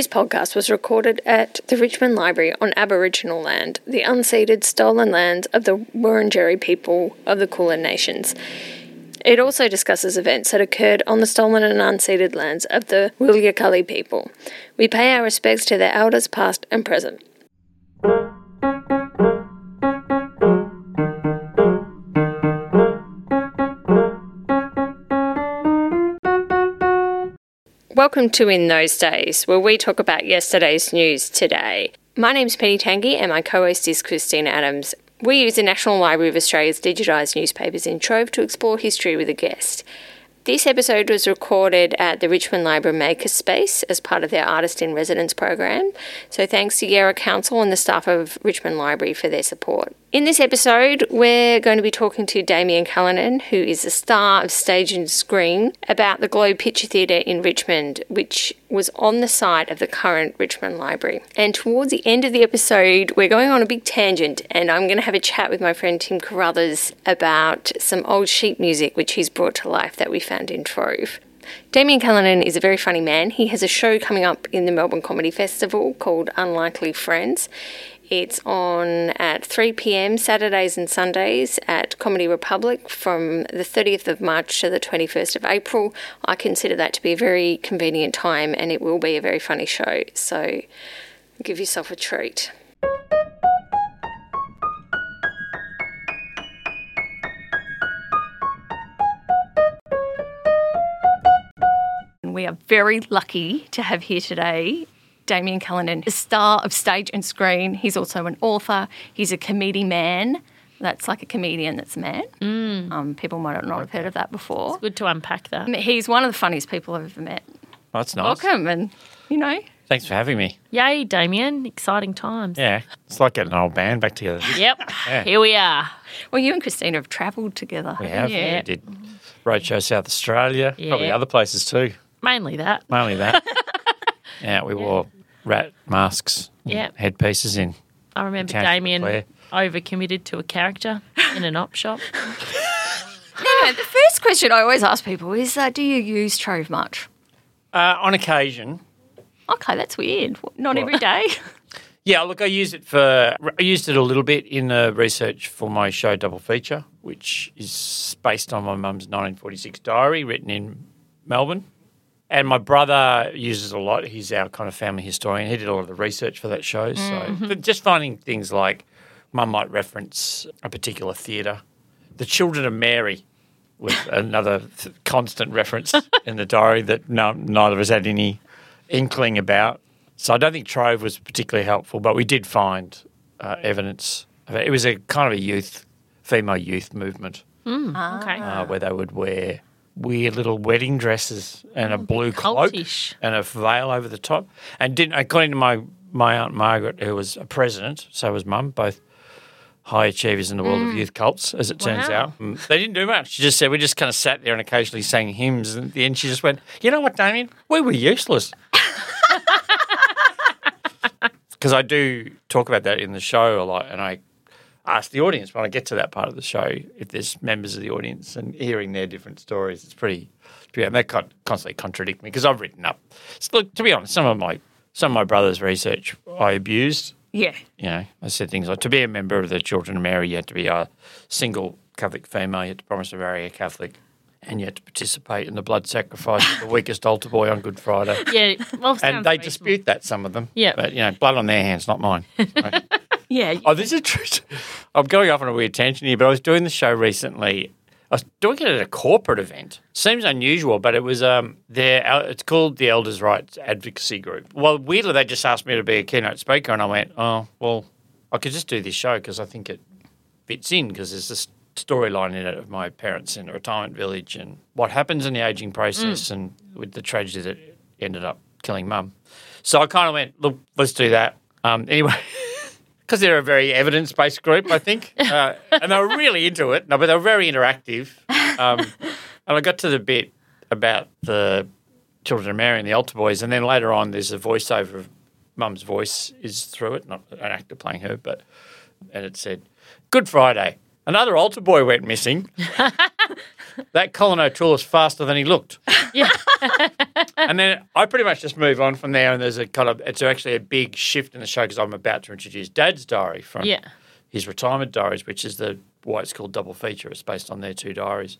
This podcast was recorded at the Richmond Library on Aboriginal land, the unceded stolen lands of the Wurundjeri people of the Kulin Nations. It also discusses events that occurred on the stolen and unceded lands of the Wilyakali people. We pay our respects to their elders past and present. Welcome to In Those Days, where we talk about yesterday's news today. My name's Penny Tangy and my co host is Christine Adams. We use the National Library of Australia's digitised newspapers in Trove to explore history with a guest. This episode was recorded at the Richmond Library Makerspace as part of their Artist in Residence program. So thanks to Yarra Council and the staff of Richmond Library for their support. In this episode, we're going to be talking to Damian Callinan, who is a star of stage and screen, about the Globe Picture Theatre in Richmond, which was on the site of the current Richmond Library. And towards the end of the episode, we're going on a big tangent, and I'm going to have a chat with my friend Tim Carruthers about some old sheet music which he's brought to life that we found in Trove. Damian Callinan is a very funny man. He has a show coming up in the Melbourne Comedy Festival called Unlikely Friends. It's on at 3 pm Saturdays and Sundays at Comedy Republic from the 30th of March to the 21st of April. I consider that to be a very convenient time and it will be a very funny show. So give yourself a treat. We are very lucky to have here today Damian Callinan, a star of stage and screen. He's also an author. He's a comedy man. That's like a comedian that's a man. Mm. Um, people might not have heard of that before. It's good to unpack that. He's one of the funniest people I've ever met. Oh, that's nice. Welcome, and you know, Thanks for having me. Yay, Damian. Exciting times. Yeah, it's like getting an old band back together. Yep. Yeah. Here we are. well, you and Christina have travelled together. We haven't have. you? We did Roadshow South Australia, probably other places too. Mainly that. Mainly that. yeah, we wore rat masks, Yeah. headpieces in. I remember Catch the Damian flare. overcommitted to a character in an op shop. Anyway, the first question I always ask people is, uh, do you use Trove much? Uh, on occasion, Okay, that's weird. Not every day. yeah. Look, I used it for. I used it a little bit in the research for my show Double Feature, which is based on my mum's 1946 diary written in Melbourne. And my brother uses a lot. He's our kind of family historian. He did a lot of the research for that show. So but just finding things like mum might reference a particular theatre. The Children of Mary was another constant reference in the diary that no, neither of us had any inkling about. So I don't think Trove was particularly helpful, but we did find uh, evidence. Of it. it was a kind of a youth, female youth movement Okay. uh, where they would wear weird little wedding dresses and a blue cloak cultish. and a veil over the top. And didn't according to my my aunt Margaret, who was a president, so was mum, both high achievers in the world of youth cults, as it turns Wow. out. Mm, They didn't do much. She just said we just kind of sat there and occasionally sang hymns. And at the end, she just went, "You know what, Damian? We were useless." Because I do talk about that in the show a lot, and I ask the audience when I get to that part of the show if there's members of the audience and hearing their different stories. It's pretty, yeah, and they constantly contradict me because I've written up. So look, to be honest, some of my some of my brother's research I abused. yeah. You know, I said things like to be a member of the Children of Mary, you had to be a single Catholic female, you had to promise to marry a Catholic, and you had to participate in the blood sacrifice of the weakest altar boy on Good Friday. Yeah. Well, And they dispute that, some of them. Yeah. But, you know, blood on their hands, not mine. Yeah. Oh, this is true. I'm going off on a weird tangent here, but I was doing the show recently. I was doing it at a corporate event. Seems unusual, but it was um, their. It's called the Elders' Rights Advocacy Group. Well, weirdly, they just asked me to be a keynote speaker, and I went, "Oh, well, I could just do this show because I think it fits in because there's this storyline in it of my parents in a retirement village and what happens in the aging process, and with the tragedy that ended up killing mum. So I kind of went, "Look, let's do that." Um, anyway. because they're a very evidence based group, I think. Uh, and they were really into it. No, but they were very interactive. Um, and I got to the bit about the Children of Mary and the altar boys. And then later on, there's a voiceover of mum's voice is through it, not an actor playing her, but, and it said, Good Friday. Another altar boy went missing. that Colin O'Toole is faster than he looked. Yeah. and then I pretty much just move on from there, and there's a kind of it's actually a big shift in the show because I'm about to introduce Dad's diary from Yeah. his retirement diaries, which is the why it's called double feature. It's based on their two diaries.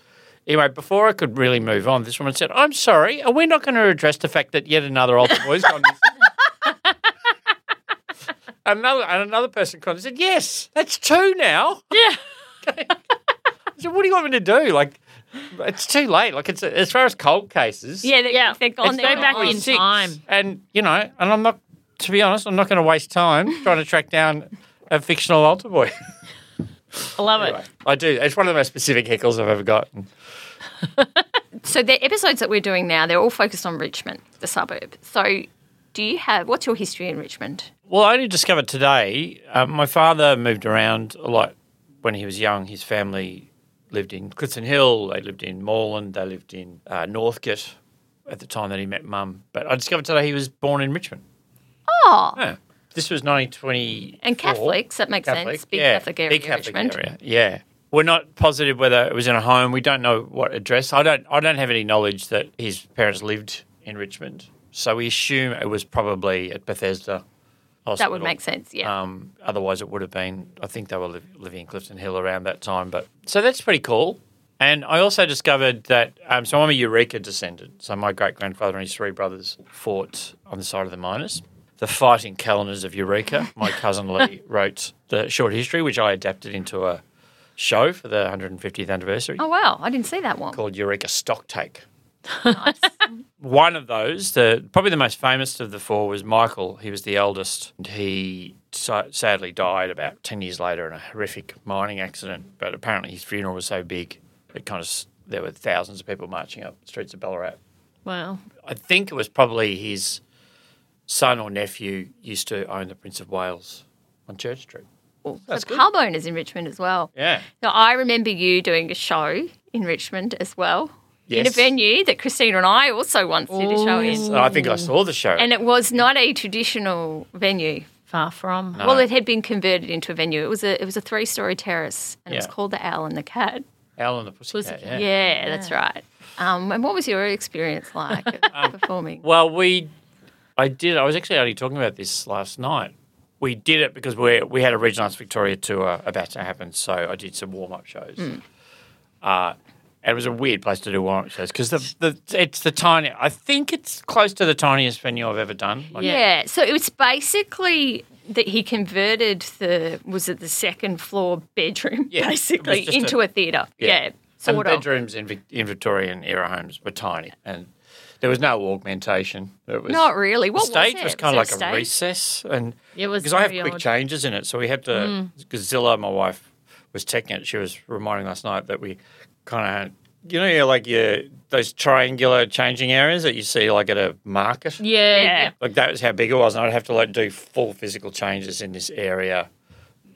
Anyway, before I could really move on, this woman said, "I'm sorry, are we not going to address the fact that yet another old boy's gone missing?" another and another person called and said, "Yes, that's two now." Yeah. I said, "What do you want me to do? Like, it's too late. Like, it's as far as cold cases, Yeah, they, Yeah. they're gone. it's they're go back gone. in six. time. And you know, and I'm not. To be honest, I'm not going to waste time trying to track down a fictional altar boy. I love Anyway, it. I do. It's one of the most specific heckles I've ever gotten. So the episodes that we're doing now, they're all focused on Richmond, the suburb. So do you have, what's your history in Richmond? Well, I only discovered today. Um, my father moved around a lot when he was young. His family lived in Clifton Hill. They lived in Moreland. They lived in uh, Northcote at the time that he met Mum. But I discovered today he was born in Richmond. Oh, Yeah. This was 1920. and Catholics, that makes sense. Big Catholic area, Big Catholic Richmond. area. Yeah. We're not positive whether it was in a home. We don't know what address. I don't. I don't have any knowledge that his parents lived in Richmond. So we assume it was probably at Bethesda. Hospital. That would make sense, yeah. Um, otherwise, it would have been. I think they were li- living in Clifton Hill around that time. But so that's pretty cool. And I also discovered that. Um, so I'm a Eureka descendant. So my great grandfather and his three brothers fought on the side of the miners. The fighting calendars of Eureka. My cousin Lee wrote the short history, which I adapted into a show for the 150th anniversary oh, wow. I didn't see that one. called Eureka Stocktake. Nice. One of those, the probably the most famous of the four, was Michael. He was the eldest. And he sa- sadly died about ten years later in a horrific mining accident. But apparently, his funeral was so big, it kind of there were thousands of people marching up the streets of Ballarat. Wow. I think it was probably his son or nephew used to own the Prince of Wales on Church Street. Well, That's the good. pub owners in Richmond as well. Yeah. Now, I remember you doing a show in Richmond as well. In a venue that Christina and I also once did a show in. So I think I saw the show. And it was not a traditional venue. Far from. No. Well, it had been converted into a venue. It was a it was a three story terrace, and it was called the Owl and the Cat. Owl and the Pussycat. Pussycat. Yeah. Yeah, that's right. Um, and what was your experience like Um, performing? Well, we, I did. I was actually only talking about this last night. We did it because we we had a Regional Arts Victoria tour about to happen, so I did some warm up shows. Uh, and it was a weird place to do up shows because the, the it's the tiny. I think it's close to the tiniest venue I've ever done. Like, Yeah. So it was basically that he converted the was it the second floor bedroom Yeah, basically into a- a, theatre. Yeah. Yeah. And Sort of. bedrooms in, in Victorian era homes were tiny, and there was no augmentation. It was, Not really. The What stage was, was, kind Was of like a stage? recess, and It was because I have quick odd. changes in it, so we had to. Mm. Because Zilla, my wife, was teching it. She was reminding last night that we kind of, you know, you're like your those triangular changing areas that you see like at a market. Yeah. Yeah. yeah. Like that was how big it was, and I'd have to like do full physical changes in this area,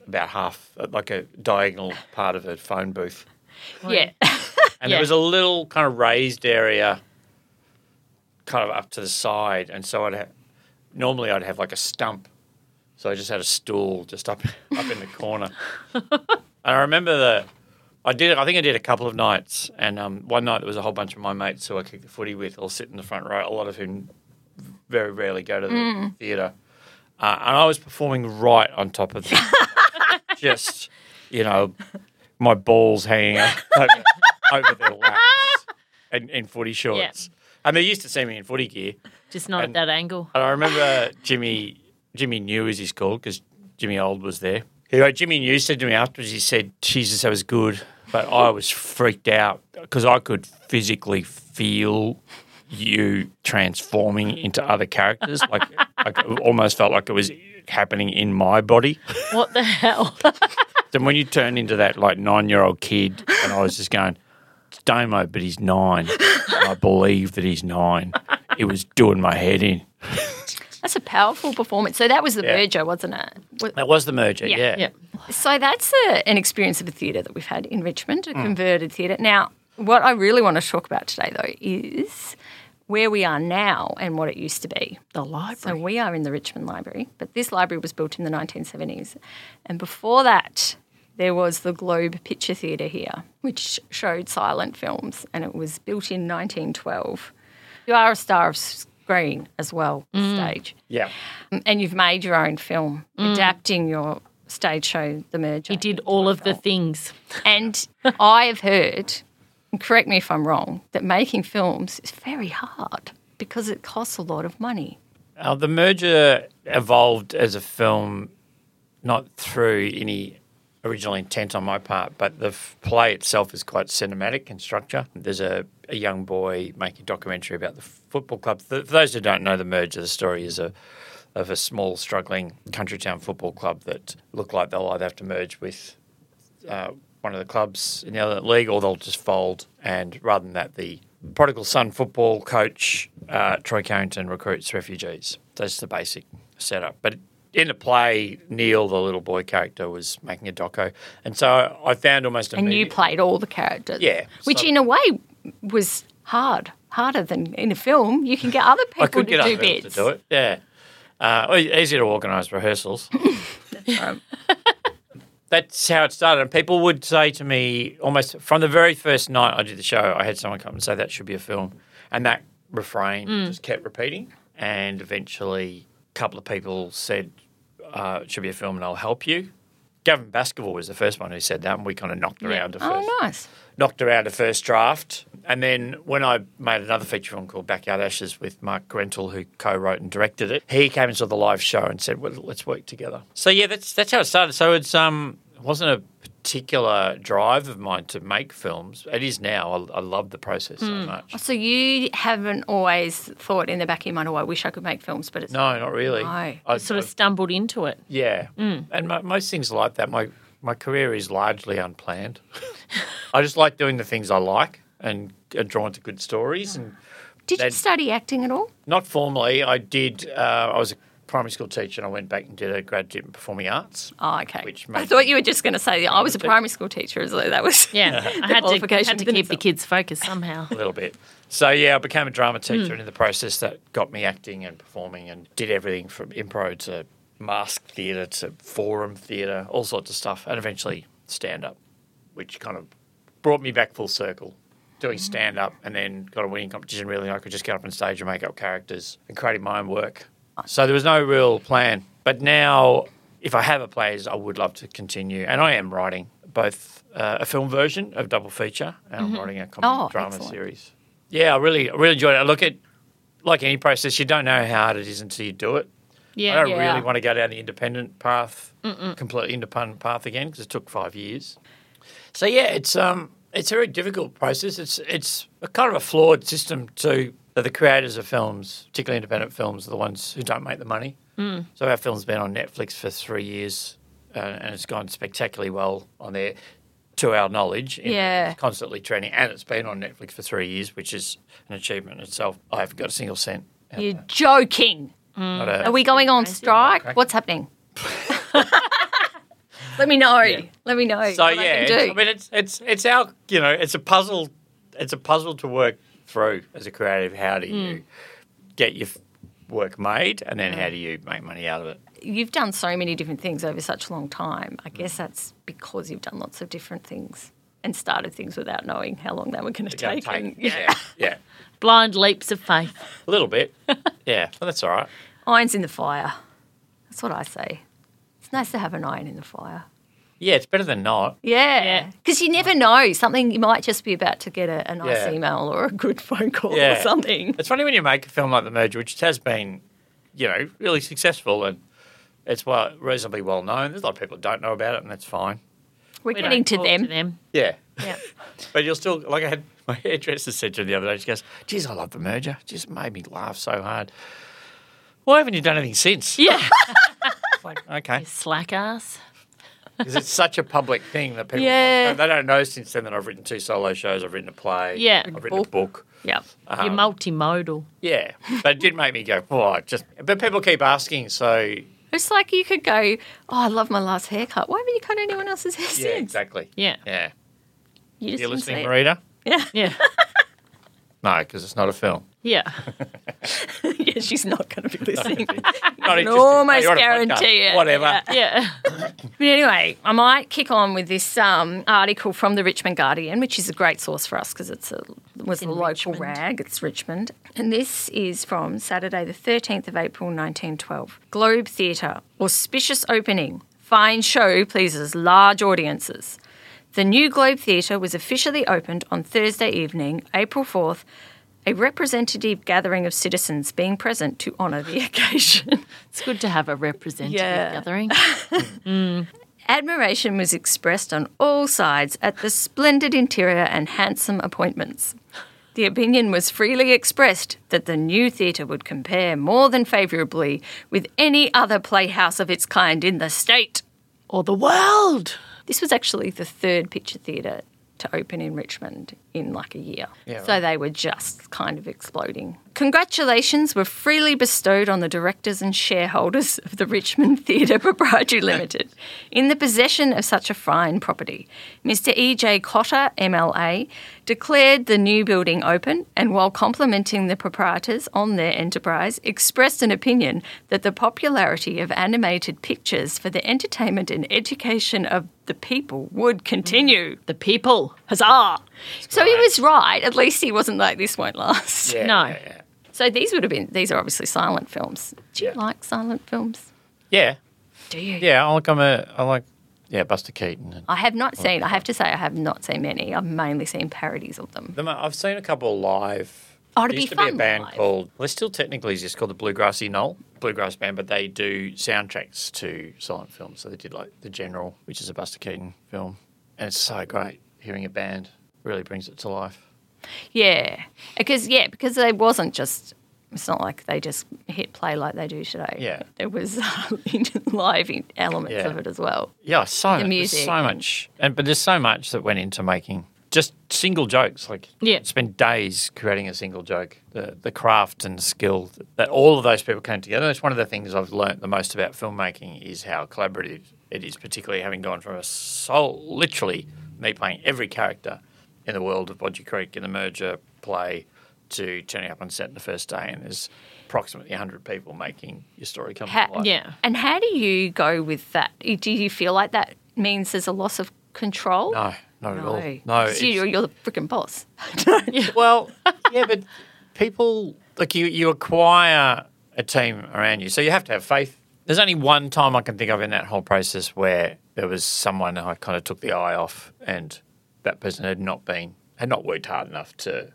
about half, like a diagonal part of a phone booth. Yeah. And Yeah. there was a little kind of raised area kind of up to the side. And so I'd have, normally I'd have like a stump. So I just had a stool just up, up in the corner. and I remember the, I did I think I did a couple of nights. And um, one night there was a whole bunch of my mates who I kicked the footy with all sit in the front row, a lot of whom very rarely go to the theatre. Uh, and I was performing right on top of them. just, you know, my balls hanging out over, over their laps and in footy shorts. And they used to see me in footy gear. Just not And- at that angle. And I remember Jimmy, Jimmy New as he's called, because Jimmy Old was there. Anyway, Jimmy New said to me afterwards, he said, Jesus, that was good. But I was freaked out because I could physically feel you transforming into other characters. Like, like it almost felt like it was happening in my body. What the hell? Then when you turn into that like nine year old kid, and I was just going, it's Damo, but he's nine. And I believe that he's nine. It was doing my head in. That's a powerful performance. So that was the Yeah. merger, wasn't it? Wa- That was the merger, Yeah. yeah. yeah. So that's a, an experience of a theatre that we've had in Richmond, a mm. converted theatre. Now, what I really want to talk about today, though, is where we are now and what it used to be. The library. So we are in the Richmond Library, but this library was built in the 1970s. And before that, there was the Globe Picture Theatre here, which showed silent films, and it was built in 1912. You are a star of screen as well, mm. stage, Yeah. Mm, and you've made your own film, mm. adapting your stage show, The Merger. He did all of the things. And I have heard, and correct me if I'm wrong, that making films is very hard because it costs a lot of money. Uh, the merger evolved as a film, not through any original intent on my part, but the f- play itself is quite cinematic in structure. There's a, a young boy making a documentary about the football club. For for those who don't know the merger, the story is a of a small, struggling country town football club that look like they'll either have to merge with uh, one of the clubs in the other league, or they'll just fold. And rather than that, the prodigal son football coach uh, Troy Carrington recruits refugees. That's the basic setup. But in the play, Neil, the little boy character, was making a doco, and so I found almost a And you played all the characters. Yeah, Which, so- in a way, was hard. Harder than in a film. You can get other people I could to get do other bits. to do it. Yeah, uh, easy to organise rehearsals. Um, That's how it started. And people would say to me almost from the very first night I did the show, I had someone come and say that should be a film. And that refrain just kept repeating. And eventually, a couple of people said, uh, it should be a film and I'll help you. Gavin Baskerville was the first one who said that, and we kind of knocked around a first Oh, nice. knocked around a first draft. And then when I made another feature film called Backyard Ashes with Mark Grentell, who co-wrote and directed it, he came saw the live show and said, "Well, let's work together." So yeah, that's that's how it started. So it's um it wasn't a particular drive of mine to make films. It is now. I, I love the process so much. So you haven't always thought in the back of your mind, oh, I wish I could make films, but it's No, not really. No. I, Sort of stumbled into it. yeah, and mo most things like that. My my career is largely unplanned. I just like doing the things I like and are drawn to good stories and. Did you study acting at all? Not formally. I did. Uh, I was a primary school teacher, and I went back and did a graduate in performing arts. Oh, okay. Which I thought you were just going to say I was a primary school teacher as though that was Yeah, I had to, had to in keep the kids focused somehow. A little bit. So yeah, I became a drama teacher, and in the process, that got me acting and performing, and did everything from improv to mask theatre to forum theatre, all sorts of stuff, and eventually stand up, which kind of brought me back full circle. Doing mm. stand up and then got a winning competition, really, I could just get up on stage and make up characters and creating my own work. So there was no real plan. But now, if I have a plays, I would love to continue. And I am writing both uh, a film version of Double Feature and I'm writing a comedy Oh, drama excellent. series. Yeah, I really, I really enjoyed it. I look at like any process, you don't know how hard it is until you do it. Yeah, I don't Yeah. really want to go down the independent path, completely independent path again, because it took five years. So yeah, it's um, it's a very difficult process. It's it's a kind of a flawed system too. That the creators of films, particularly independent films, are the ones who don't make the money. Mm. So our film's been on Netflix for three years, uh, and it's gone spectacularly well on there, to our knowledge. in- Yeah. it's constantly trending, and it's been on Netflix for three years, which is an achievement in itself. I haven't got a single cent. You're of joking. that. Not a- Are we going on strike? What's happening? Let me know. Let me know. So what yeah, I, it's, can I mean it's it's it's our you know it's a puzzle. It's a puzzle to work through as a creative. How do you hmm. get your work made, and then how hmm. do you make money out of it? You've done so many different things over such a long time. I hmm. guess that's because you've done lots of different things and started things without knowing how long they were going to take. and- yeah, yeah, Blind leaps of faith. a little bit. Yeah, well, that's all right. Irons in the fire. That's what I say. It's nice to have an iron in the fire. Yeah, it's better than not. Yeah. Yeah. Because you never know. Something, you might just be about to get a, a nice Yeah. email or a good phone call or something. It's funny when you make a film like The Merger, which has been, you know, really successful and it's well reasonably well known. There's a lot of people that don't know about it, and that's fine. We're We getting don't to talk them. To them. Yeah. Yeah. But you'll still, like I had my hairdresser said to me the other day, she goes, geez, I love the merger. It just made me laugh so hard. Why haven't you done anything since? Yeah. It's like, okay. Slack ass. Because it's such a public thing that people, Yeah. they don't know since then that I've written two solo shows, I've written a play, Yeah. I've written a book. Yeah. You're um, multimodal. Yeah. But it did make me go, oh, just, but people keep asking, so It's like you could go, oh, I love my last haircut. Why haven't you cut anyone else's hair yeah, since? exactly. Yeah. Yeah. You just You're listening. Marita? Yeah. Yeah. No, because it's not a film. Yeah. yeah, she's not going to be listening. Not interested. almost you're on a podcast. guarantee it. Whatever. Yeah. But anyway, I might kick on with this um, article from the Richmond Guardian, which is a great source for us because it's a was a local Richmond. rag. It's Richmond, and this is from Saturday, the thirteenth of April, nineteen twelve. Globe Theatre auspicious opening. Fine show pleases large audiences. The new Globe Theatre was officially opened on Thursday evening, April 4th, a representative gathering of citizens being present to honour the occasion. It's good to have a representative Yeah. gathering. Hmm. Admiration was expressed on all sides at the splendid interior and handsome appointments. The opinion was freely expressed that the new theatre would compare more than favourably with any other playhouse of its kind in the state. Or the world. This was actually the third picture theatre to open in Richmond in like a year. Yeah, so they were just kind of exploding. Congratulations were freely bestowed on the directors and shareholders of the Richmond Theatre Proprietary Limited in the possession of such a fine property. Mr. E.J. Cotter, MLA, declared the new building open and while complimenting the proprietors on their enterprise, expressed an opinion that the popularity of animated pictures for the entertainment and education of the people would continue. The people. Huzzah! So he was right. At least he wasn't like this won't last. Yeah, No. Yeah. yeah. So these would have been these are obviously silent films. Do you Yeah. like silent films? Yeah. Do you? Yeah, I like I'm a I like yeah, Buster Keaton and I have not seen. I have to say, I have not seen many. I've mainly seen parodies of them. the I've seen a couple live. Oh, it'd there be used to be a band live. called well, it still technically exists called the Blue Grassy Knoll Bluegrass Band, but they do soundtracks to silent films. So they did like The General, which is a Buster Keaton film, and it's so great hearing a band really brings it to life. Yeah, because yeah, because they wasn't just. It's not like they just hit play like they do today. Yeah. there was uh, live elements Yeah. of it as well. Yeah, so The music so much, and but there's so much that went into making just single jokes. Like Yeah. spend days creating a single joke. The the craft and skill that all of those people came together. It's one of the things I've learnt the most about filmmaking is how collaborative it is. Particularly having gone from a soul, literally me playing every character in the world of Bodgy Creek in the merger play to turning up on set the first day, and there's approximately 100 people making your story come Ha- to life. Yeah. And how do you go with that? Do you feel like that means there's a loss of control? No, not at all. No, No, 'Cause you, you're the freaking boss. Well, yeah, but people like you you acquire a team around you, so you have to have faith. There's only one time I can think of in that whole process where there was someone I kind of took the eye off, and that person had not been had not worked hard enough to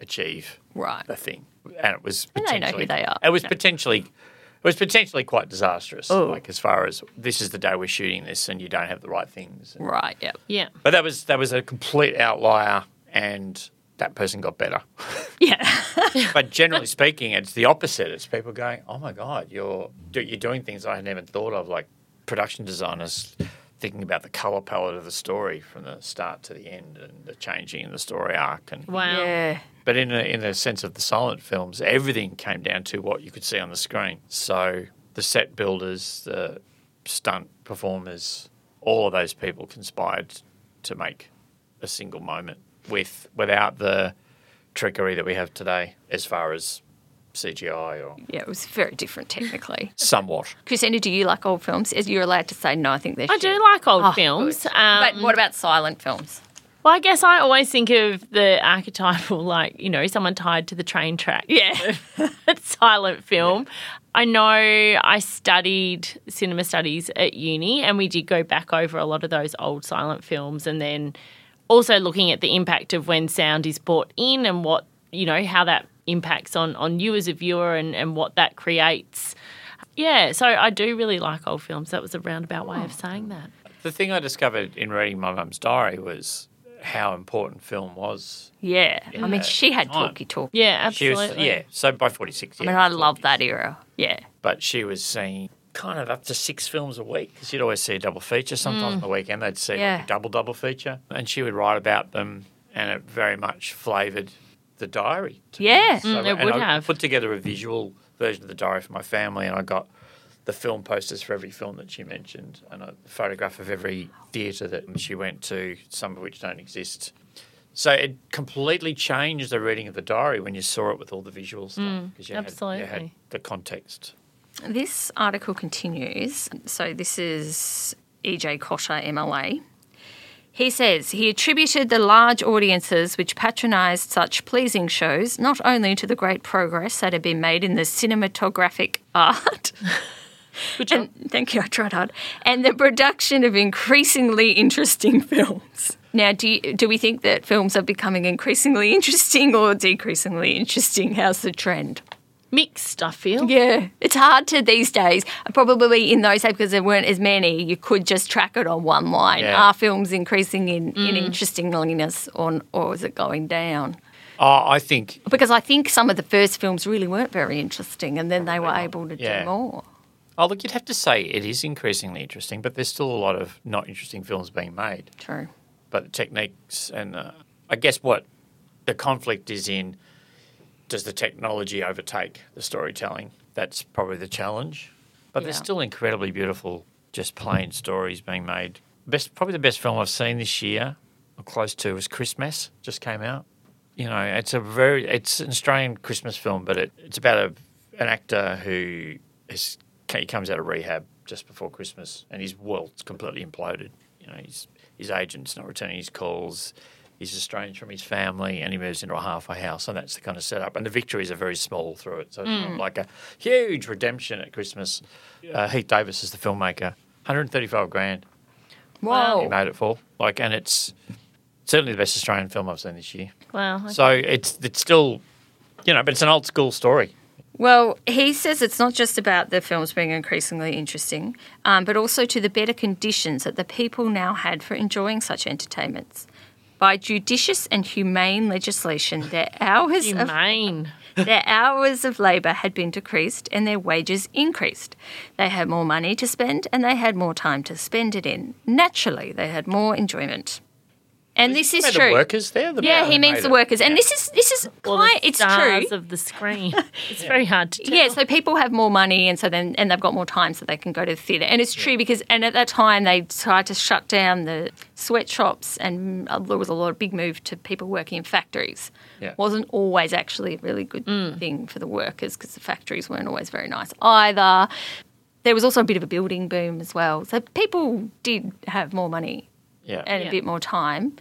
achieve Right. the thing, and it was And they know who potentially they are. It was No. potentially. It was potentially quite disastrous, Oh. like as far as this is the day we're shooting this, and you don't have the right things. Right. Yeah. Yeah. But that was that was a complete outlier, and that person got better. Yeah. but generally speaking, it's the opposite. It's people going, "Oh my god, you're you're doing things I had never thought of, like production designers thinking about the color palette of the story from the start to the end, and the changing in the story arc." And Wow. yeah. but in a, in the sense of the silent films, everything came down to what you could see on the screen. So the set builders, the stunt performers, all of those people conspired to make a single moment with without the trickery that we have today as far as CGI or Yeah. It was very different technically. somewhat. Christina, do you like old films? Is you're allowed to say no? I think they're. I shit. do like old Oh, films. Um, but what about silent films? Well, I guess I always think of the archetypal, like, you know, someone tied to the train track. Yeah. silent film. I know I studied cinema studies at uni and we did go back over a lot of those old silent films and then also looking at the impact of when sound is brought in and what, you know, how that impacts on, on you as a viewer and, and what that creates. Yeah, so I do really like old films. That was a roundabout way of saying that. The thing I discovered in reading my mum's diary was how important film was. Yeah. I mean, she had time. talkie talk. Yeah, She absolutely. was yeah. So by forty six, I mean, I love that era. Yeah. but she was seeing kind of up to six films a week because you'd always see a double feature. Sometimes on the weekend they'd see Mm. Yeah. like a double double feature, and she would write about them, and it very much flavoured the diary. to me. Yeah. Mm, it and would I have. put together a visual version of the diary for my family, and I got the film posters for every film that she mentioned, and a photograph of every theatre that she went to, some of which don't exist So it completely changed the reading of the diary when you saw it with all the visuals because you, had- you had absolutely. the context. This article continues. So this is EJ Cotter, MLA. He says he attributed the large audiences which patronised such pleasing shows not only to the great progress that had been made in the cinematographic art. Good job. And, thank you, I tried hard. And the production of increasingly interesting films. Now, do, you, do we think that films are becoming increasingly interesting or decreasingly interesting? How's the trend? Mixed, I feel. Yeah, it's hard to these days. Probably in those days because there weren't as many, you could just track it on one line. Yeah. Are films increasing in, in interestingness or, or is it going down? Oh, I think Because I think some of the first films really weren't very interesting and then they were able to Yeah. do more. Oh, look, you'd have to say it is increasingly interesting, but there's still a lot of not interesting films being made. True. But the techniques and uh, I guess what the conflict is in does the technology overtake the storytelling? That's probably the challenge. But there's still incredibly beautiful, just plain stories being made. Best, probably the best film I've seen this year, or close to, was Christmess. Just came out. You know, it's a very, it's an Australian Christmas film, but it, it's about a, an actor who is, he comes out of rehab just before Christmas, and his world's completely imploded. You know, his his agent's not returning his calls. He's estranged from his family, and he moves into a halfway house, and that's the kind of setup. And the victories are very small through it, so it's not like a huge redemption at Christmas. Uh, Heath Davis is the filmmaker. 135 grand Wow, he Whoa. made it for. Like, and it's certainly the best Australian film I've seen this year. Wow. So it's it's still, you know, but it's an old school story. Well, he says it's not just about the films being increasingly interesting, um, but also to the better conditions that the people now had for enjoying such entertainments. By judicious and humane legislation, their hours of their hours of labour had been decreased and their wages increased. They had more money to spend and they had more time to spend it in. Naturally, they had more enjoyment. And this is true. The workers there. The yeah, he means the it. workers, and Yeah. this is this is Or quite. the It's stars true. of the screen. It's very hard to tell. Yeah, so people have more money, and so then and they've got more time, so they can go to the theatre. And it's true because, and at that time they tried to shut down the sweatshops, and uh, there was a lot of big move to people working in factories. Yeah. wasn't always actually a really good thing for the workers because the factories weren't always very nice either. There was also a bit of a building boom as well, so people did have more money Yeah. and Yeah. a bit more time.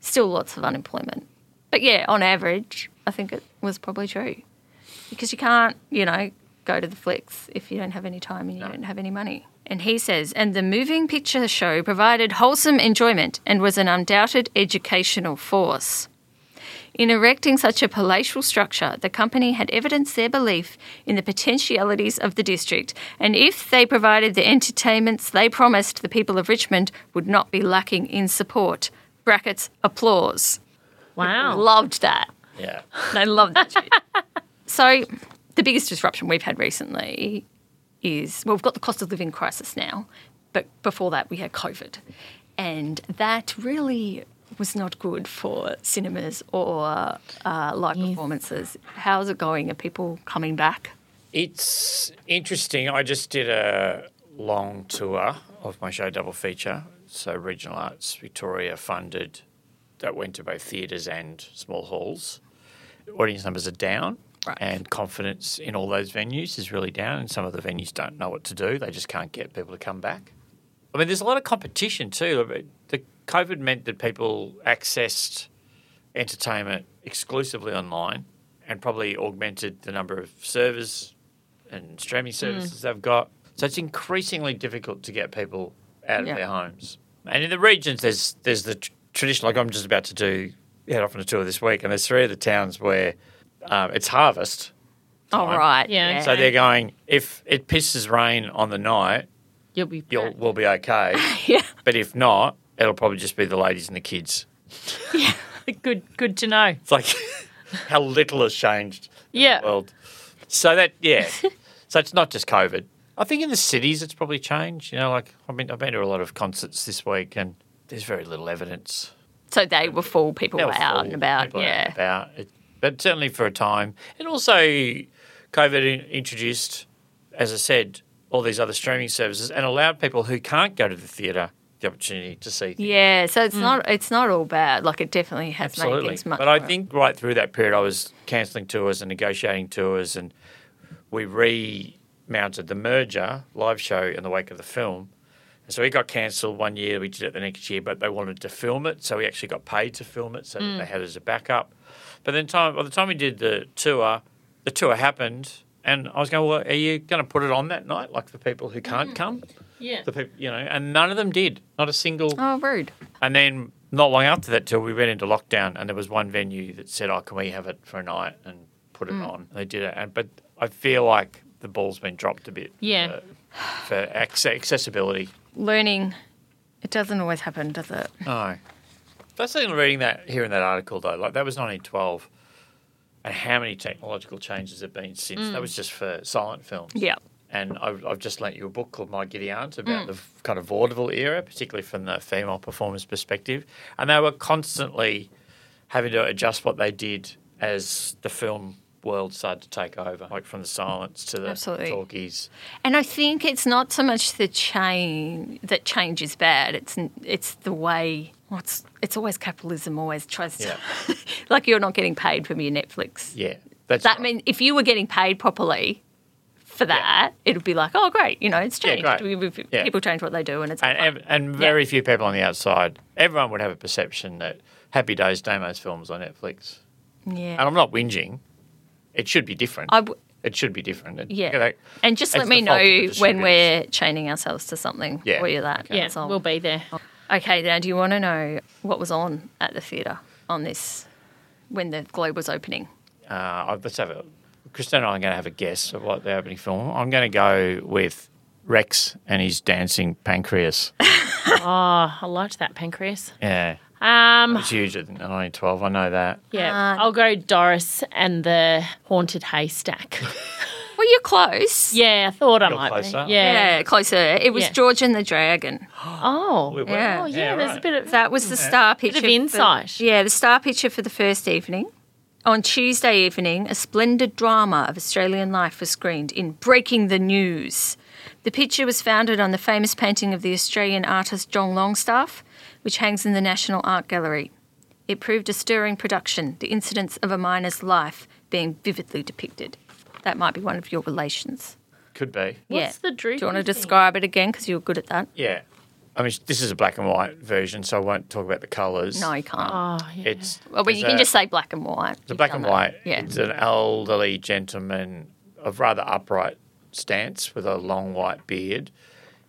Still lots of unemployment. But yeah, on average, I think it was probably true. Because you can't, you know, go to the flicks if you don't have any time and you don't have any money. And he says, and the moving picture show provided wholesome enjoyment and was an undoubted educational force. In erecting such a palatial structure, the company had evidenced their belief in the potentialities of the district, and if they provided the entertainments they promised, the people of Richmond would not be lacking in support. Brackets, applause. Wow. Loved that. yeah. They loved that shit. So, the biggest disruption we've had recently is well, we've got the cost of living crisis now, but before that, we had COVID. And that really was not good for cinemas or uh, live performances. How's it going? Are people coming back? It's interesting. I just did a long tour of my show Double Feature. So Regional Arts Victoria funded that went to both theatres and small halls. Audience numbers are down. Right. And confidence in all those venues is really down, and some of the venues don't know what to do. They just can't get people to come back. I mean, there's a lot of competition too. The COVID meant that people accessed entertainment exclusively online and probably augmented the number of servers and streaming services they've got. So it's increasingly difficult to get people out of Yeah. their homes. And in the regions, there's there's the tr- tradition. Like I'm just about to do head off on a tour this week, and there's three of the towns where um, it's harvest. Oh, right. Yeah, So they're going. If it pisses rain on the night, You'll be you'll we'll be okay. Yeah. But if not, it'll probably just be the ladies and the kids. yeah, good. Good to know. It's like how little has changed Yeah. the world. So that yeah. so it's not just COVID. I think in the cities it's probably changed. You know, like I've been I've been to a lot of concerts this week and there's very little evidence. So they were full, people were were out full, and about. Yeah. and about. It, but certainly for a time. And also COVID introduced, as I said, all these other streaming services and allowed people who can't go to the theatre the opportunity to see things. Yeah, so it's mm. not it's not all bad. Like it definitely has made Absolutely. things much. But I more- think right through that period, I was cancelling tours and negotiating tours, and we remounted the merger live show in the wake of the film. And so it got cancelled one year. We did it the next year, but they wanted to film it, so we actually got paid to film it, so that mm. they had it as a backup. But then, time by the time we did the tour, the tour happened, and I was going, "Well, are you going to put it on that night, like for people who can't mm. come?" Yeah. The people, you know, and none of them did. Not a single. oh rude. And then not long after that, till we went into lockdown, and there was one venue that said, "Oh, can we have it for a night and put it on?" They did it, and but I feel like the ball's been dropped a bit. Yeah. uh, for acce- accessibility. Learning, it doesn't always happen, does it? No, that's the thing reading that here in that article though. Like that was 1912, and how many technological changes have been since? That was just for silent films. Yeah. And I've, I've just lent you a book called My Giddy Aunt about mm. the kind of vaudeville era, particularly from the female performer's perspective. And they were constantly having to adjust what they did as the film world started to take over, like from the silence to the Absolutely. talkies. And I think it's not so much the change that change is bad. It's it's the way. Well, it's it's always capitalism. Always tries to Yeah. like you're not getting paid from your Netflix. Yeah. That's That right. mean if you were getting paid properly for that, it would be like, oh great, you know, it's changed. great. We- we- Yeah. People change what they do, and it's and, and, and very few people on the outside, everyone would have a perception that Happy Days Damos films on Netflix. yeah. And I'm not whinging. It should be different. I w- it should be different. It- yeah. you know, and just let me the fault of the know when we're chaining ourselves to something. Yeah. For you that. Yeah, That's we'll be there. Okay, now do you want to know what was on at the theatre on this when the Globe was opening? Uh, let's have a. Christina and I are going to have a guess of what the opening film. I'm going to go with Rex and his dancing pancreas. Oh, I liked that pancreas. Yeah, Um, it's huge in 1912. I know that. yeah, Uh, I'll go Doris and the haunted haystack. Well, you're close. yeah, I thought I might closer. be. Yeah. Yeah, closer. It was Yeah. George and the Dragon. Oh. We were- Yeah. Oh, yeah, there's a bit of That was the star picture. of for- insight. yeah, the star picture for the first evening. On Tuesday evening, a splendid drama of Australian life was screened in Breaking the News. The picture was founded on the famous painting of the Australian artist John Longstaff, which hangs in the National Art Gallery. It proved a stirring production, the incidents of a miner's life being vividly depicted. That might be one of your relations. Could be. What's the droopy Do you want to thing? describe it again? Because you're good at that. Yeah. I mean, this is a black and white version, so I won't talk about the colours. No, you can't. Oh, yeah. It's well, but you can a- just say black and white. It's a black and white. Yeah. It's an elderly gentleman of rather upright stance with a long white beard,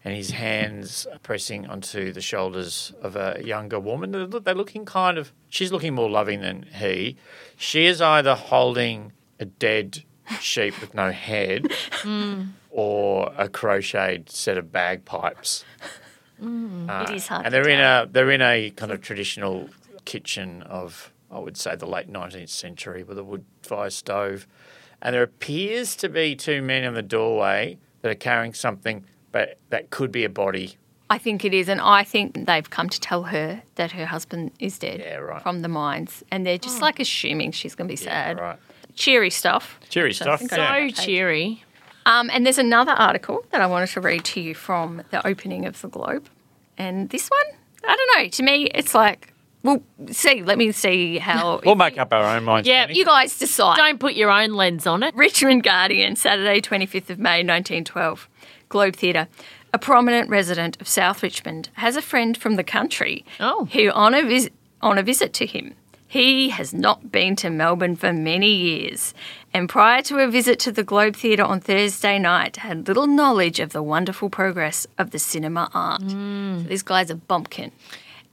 and his hands pressing onto the shoulders of a younger woman. They're they're looking kind of. She's looking more loving than he. She is either holding a dead sheep with no head, hmm. or a crocheted set of bagpipes. Mm. Uh, it is hard. And they're in tell. a they're in a kind of traditional kitchen of I would say the late nineteenth century with a wood fire stove, and there appears to be two men in the doorway that are carrying something, but that could be a body. I think it is, and I think they've come to tell her that her husband is dead Yeah, right. from the mines, and they're Oh. just hmm. like assuming she's going to be sad. Right, Cheery stuff. cheery Which I stuff. think yeah. so cheery. Um, and there's another article that I wanted to read to you from the opening of the Globe, and this one, I don't know. To me, it's like, well, see, let me see how We'll make up our own minds. Yeah, Penny. you guys decide. Don't put your own lens on it. Richmond Guardian, Saturday, 25th of May, 1912. Globe Theatre. A prominent resident of South Richmond has a friend from the country Oh. who on a, vis- on a visit to him. He has not been to Melbourne for many years, and prior to a visit to the Globe Theatre on Thursday night, had little knowledge of the wonderful progress of the cinema art. So this guy's a bumpkin.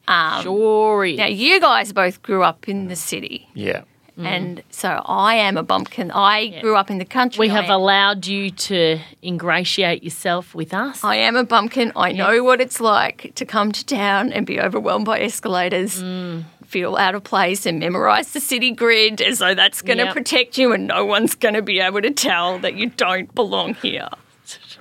Um, Sure. Now, you guys both grew up in the city, yeah. and so I am a bumpkin. I grew up in the country. We have allowed you to ingratiate yourself with us. I am a bumpkin. I know what it's like to come to town and be overwhelmed by escalators, Mm. Feel out of place, and memorize the city grid as though that's going to Yep. protect you and no one's going to be able to tell that you don't belong here.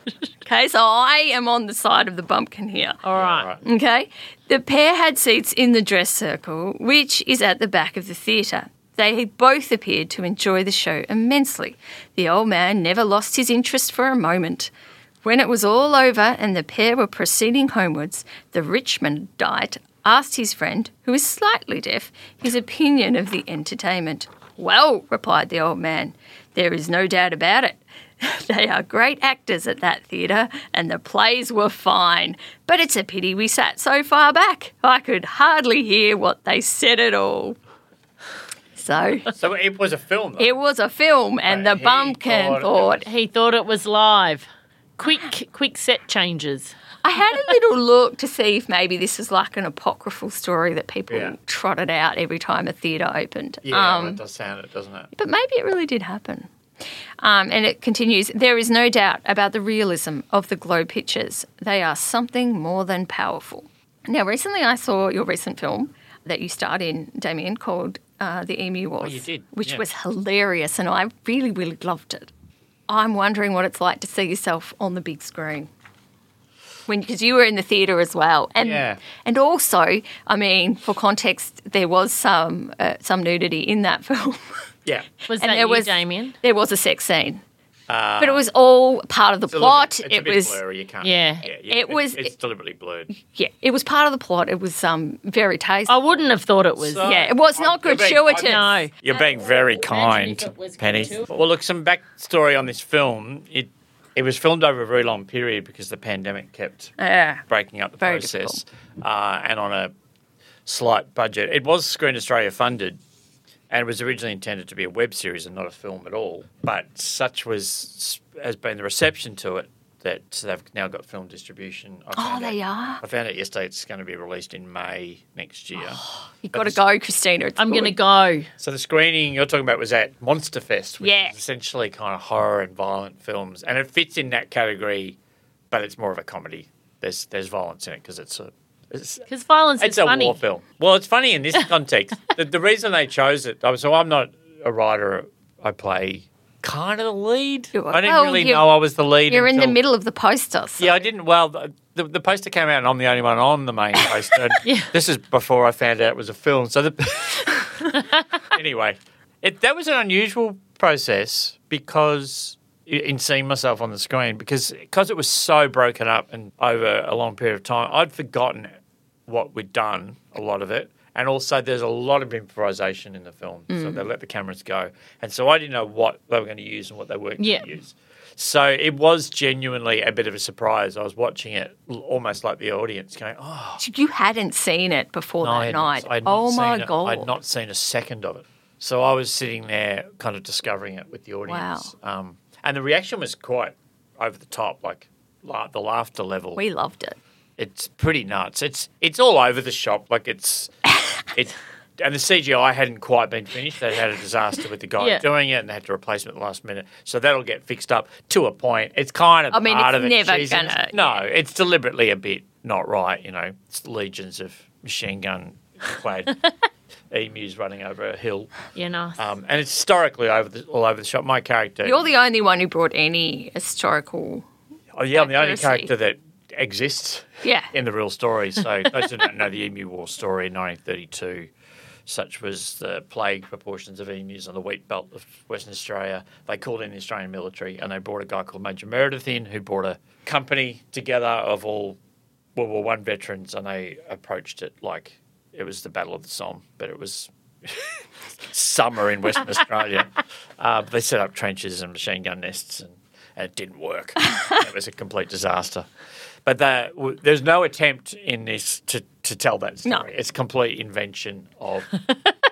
okay, so I am on the side of the bumpkin here. All right. Okay. The pair had seats in the dress circle, which is at the back of the theatre. They both appeared to enjoy the show immensely. The old man never lost his interest for a moment. When it was all over and the pair were proceeding homewards, the Richmondite asked his friend, who is slightly deaf, his opinion of the entertainment. Well, replied the old man, there is no doubt about it. They are great actors at that theatre, and the plays were fine. But it's a pity we sat so far back. I could hardly hear what they said at all. So So it was a film. Though. it was a film, and the He bumpkin thought it thought. He thought it was live. Quick, quick set changes. I had a little look to see if maybe this was like an apocryphal story that people Yeah. trotted out every time a theatre opened. yeah, well, Um, it does sound it, doesn't it? but maybe it really did happen. Um, and it continues there is no doubt about the realism of the Globe pictures. They are something more than powerful. Now, recently I saw your recent film that you starred in, Damian, called uh, The Emu Wars. Oh, you did, Which yeah. was hilarious, and I really, really loved it. I'm wondering what it's like to see yourself on the big screen. Because you were in the theatre as well, and Yeah. and also, I mean, for context, there was some uh, some nudity in that film. Yeah. Was And that there you, was- Damian? There was a sex scene, but it was all part of the It's a plot. bit- it's a it bit was blurry. You can't. Yeah. It was- It's deliberately blurred. yeah, it was part of the plot. It was um very tasteful. I wouldn't have thought it was. So- yeah, it was not You're being- gratuitous. No. You're being very kind, Penny. Well, look, some backstory on this film. It it was filmed over a very long period because the pandemic kept Yeah. breaking up the Very process, uh, and on a slight budget. It was Screen Australia funded, and it was originally intended to be a web series and not a film at all. But such was has been the reception to it that they've now got film distribution. I Oh, they out- are. I found out yesterday it's going to be released in May next year. Oh, You've got to go, Christina. It's I'm going to go. So the screening you're talking about was at Monster Fest, which Yeah. is essentially kind of horror and violent films, and it fits in that category, but it's more of a comedy. There's there's violence in it because it's a Because violence it's is a funny. war film. Well, it's funny in this context. the, the reason they chose it, so I'm not a writer. I play kind of the lead. I didn't well, really know I was the lead. You're in the middle of the poster. so- Yeah, I didn't. Well, the, the, the poster came out, and I'm the only one on the main poster. Yeah. This is before I found out it was a film. So, the anyway, it, that was an unusual process because in seeing myself on the screen because because it was so broken up and over a long period of time, I'd forgotten what we'd done a lot of it. And also, there's a lot of improvisation in the film, so they let the cameras go, and so I didn't know what they were going to use and what they weren't Yeah. going to use. So it was genuinely a bit of a surprise. I was watching it almost like the audience, going, "Oh, You hadn't seen it before no, that night. not- I had oh my god! I'd not seen a second of it. So I was sitting there, kind of discovering it with the audience. Um, and the reaction was quite over the top, like la- the laughter level. we loved it. it's pretty nuts. It's it's all over the shop. Like it's it. And the CGI hadn't quite been finished. They had a disaster with the guy Yeah. doing it, and they had to replace him at the last minute. So that'll get fixed up to a point. It's kind of I mean, part it's of it. never gonna- No, it's deliberately a bit not right. You know, it's legions of machine gun clad emus running over a hill, Yeah, nice. um, and it's historically over the, all over the shop. My character, You're the only one who brought any historical. oh yeah, I'm the only character that exists Yeah. in the real story. So those who don't know the Emu War story in 1932, such was the plague proportions of emus on the wheat belt of Western Australia. They called in the Australian military and they brought a guy called Major Meredith in, who brought a company together of all World War One veterans, and they approached it like it was the Battle of the Somme, but it was summer in Western Australia. Uh, they set up trenches and machine gun nests, and, and it didn't work. it was a complete disaster. But the, w- there's no attempt in this to, to tell that story. No. It's complete invention of,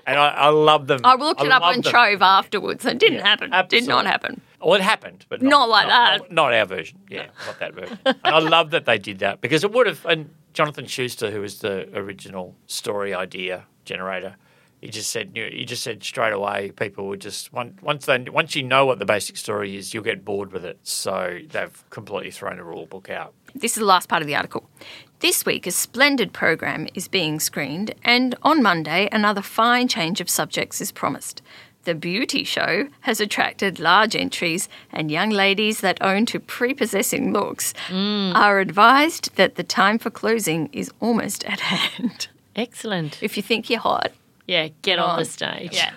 and I, I love them. I looked it up them. Trove afterwards. It didn't Yeah, happen. Did absolutely. not happen. Well, it happened, but not, Not like not, that. Not, our version. Yeah, not that version. and I love that they did that because it would have. And Jonathan Schuster, who was the original story idea generator, he just said he just said straight away. People would just once once they once you know what the basic story is, you'll get bored with it. So they've completely thrown the rule book out. This is the last part of the article. This week, a splendid program is being screened, and on Monday, another fine change of subjects is promised. The beauty show has attracted large entries, and young ladies that own to prepossessing looks mm. are advised that the time for closing is almost at hand. Excellent. If you think you're hot, Yeah, get on on. the oh, stage. Yeah.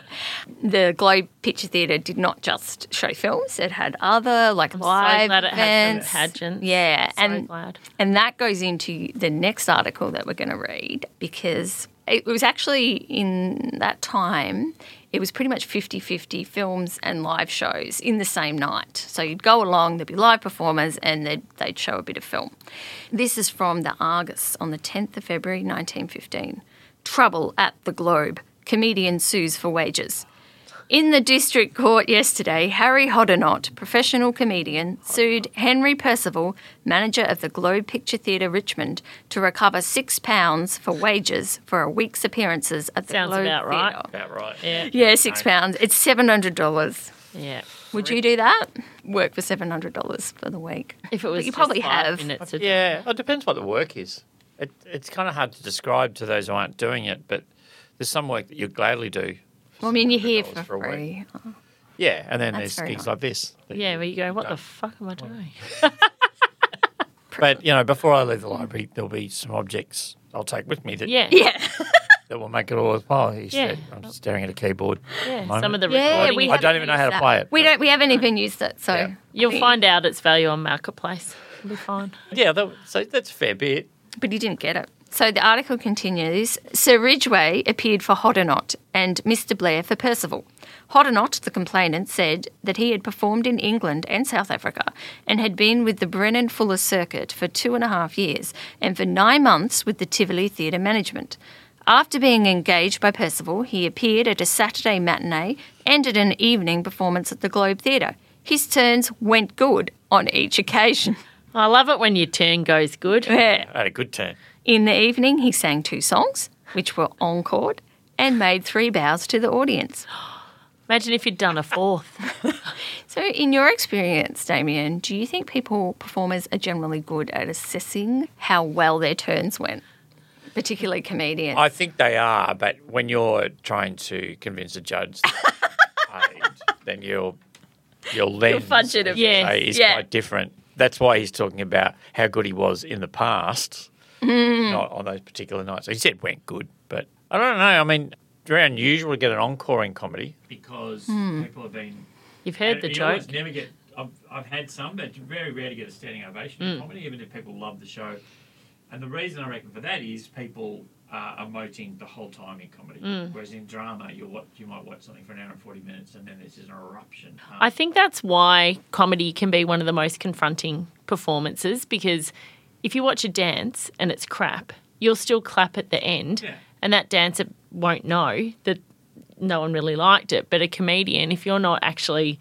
The Globe Picture Theatre did not just show films; it had other like live glad it had events. pageants. Yeah, So and glad. and that goes into the next article that we're going to read because it was actually in that time it was pretty much 50-50 films and live shows in the same night. So you'd go along, there'd be live performers, and they'd, they'd show a bit of film. This is from the Argus on the 10th of February 1915. Trouble at the Globe. Comedian sues for wages. In the district court yesterday, Harry Hoddinott, professional comedian, sued Henry Percival, manager of the Globe Picture Theatre Richmond, to recover six pounds for wages for a week's appearances at the Sounds Globe about right. Theatre. About right. Yeah. Yeah, six pounds. It's seven hundred dollars. Yeah. Would you do that? Work for seven hundred dollars for the week. If it was you just probably five have. minutes a Yeah, it depends what the work is. It, it's kind of hard to describe to those who aren't doing it, but there's some work that you'd gladly do. Well, I mean, you're here for for a week. Oh. Yeah, and then That's there's gigs nice. like this. Yeah, where you go, what No. the fuck am I doing? But you know, before I leave the library, there'll be some objects I'll take with me that Yeah. Yeah, that will make it all worthwhile. He Yeah. said, I'm staring at a keyboard. Yeah, moment. some of the yeah. recording. We I don't even know how to haven't play it. We don't. We haven't even used it, so Yeah. You'll find out its value on Marketplace. It'll be fine. yeah, that, so that's a fair bit. But he didn't get it. So the article continues Sir Ridgway appeared for Hoddinott and Mr. Blair for Percival. Hoddinott, the complainant, said that he had performed in England and South Africa and had been with the Brennan Fuller Circuit for two and a half years and for nine months with the Tivoli Theatre Management. After being engaged by Percival, he appeared at a Saturday matinee and at an evening performance at the Globe Theatre. His turns went good on each occasion. I love it when your turn goes good. Yeah. I had a good turn. In the evening, he sang two songs, which were encored, and made three bows to the audience. Imagine if you'd done a fourth. So, in your experience, Damian, do you think people, performers, are generally good at assessing how well their turns went, particularly comedians? I think they are, but when you're trying to convince a judge that they're paid, then your your lens fudge it a bit. Yeah. say, is Yeah. quite different. That's why he's talking about how good he was in the past, Mm. not on those particular nights. He said went good, but I don't know. I mean, it's very unusual to get an encore in comedy because Hmm. people have been. You've heard the you joke. never get. I've, I've had some, but very rare to get a standing ovation Mm. in comedy, even if people love the show. And the reason I reckon for that is people are emoting the whole time in comedy, Mm. whereas in drama you watch you might watch something for an hour and forty minutes, and then there's just an eruption. Um, I think that's why comedy can be one of the most confronting performances because if you watch a dance and it's crap, you'll still clap at the end, Yeah. and that dancer won't know that no one really liked it. But a comedian, if you're not actually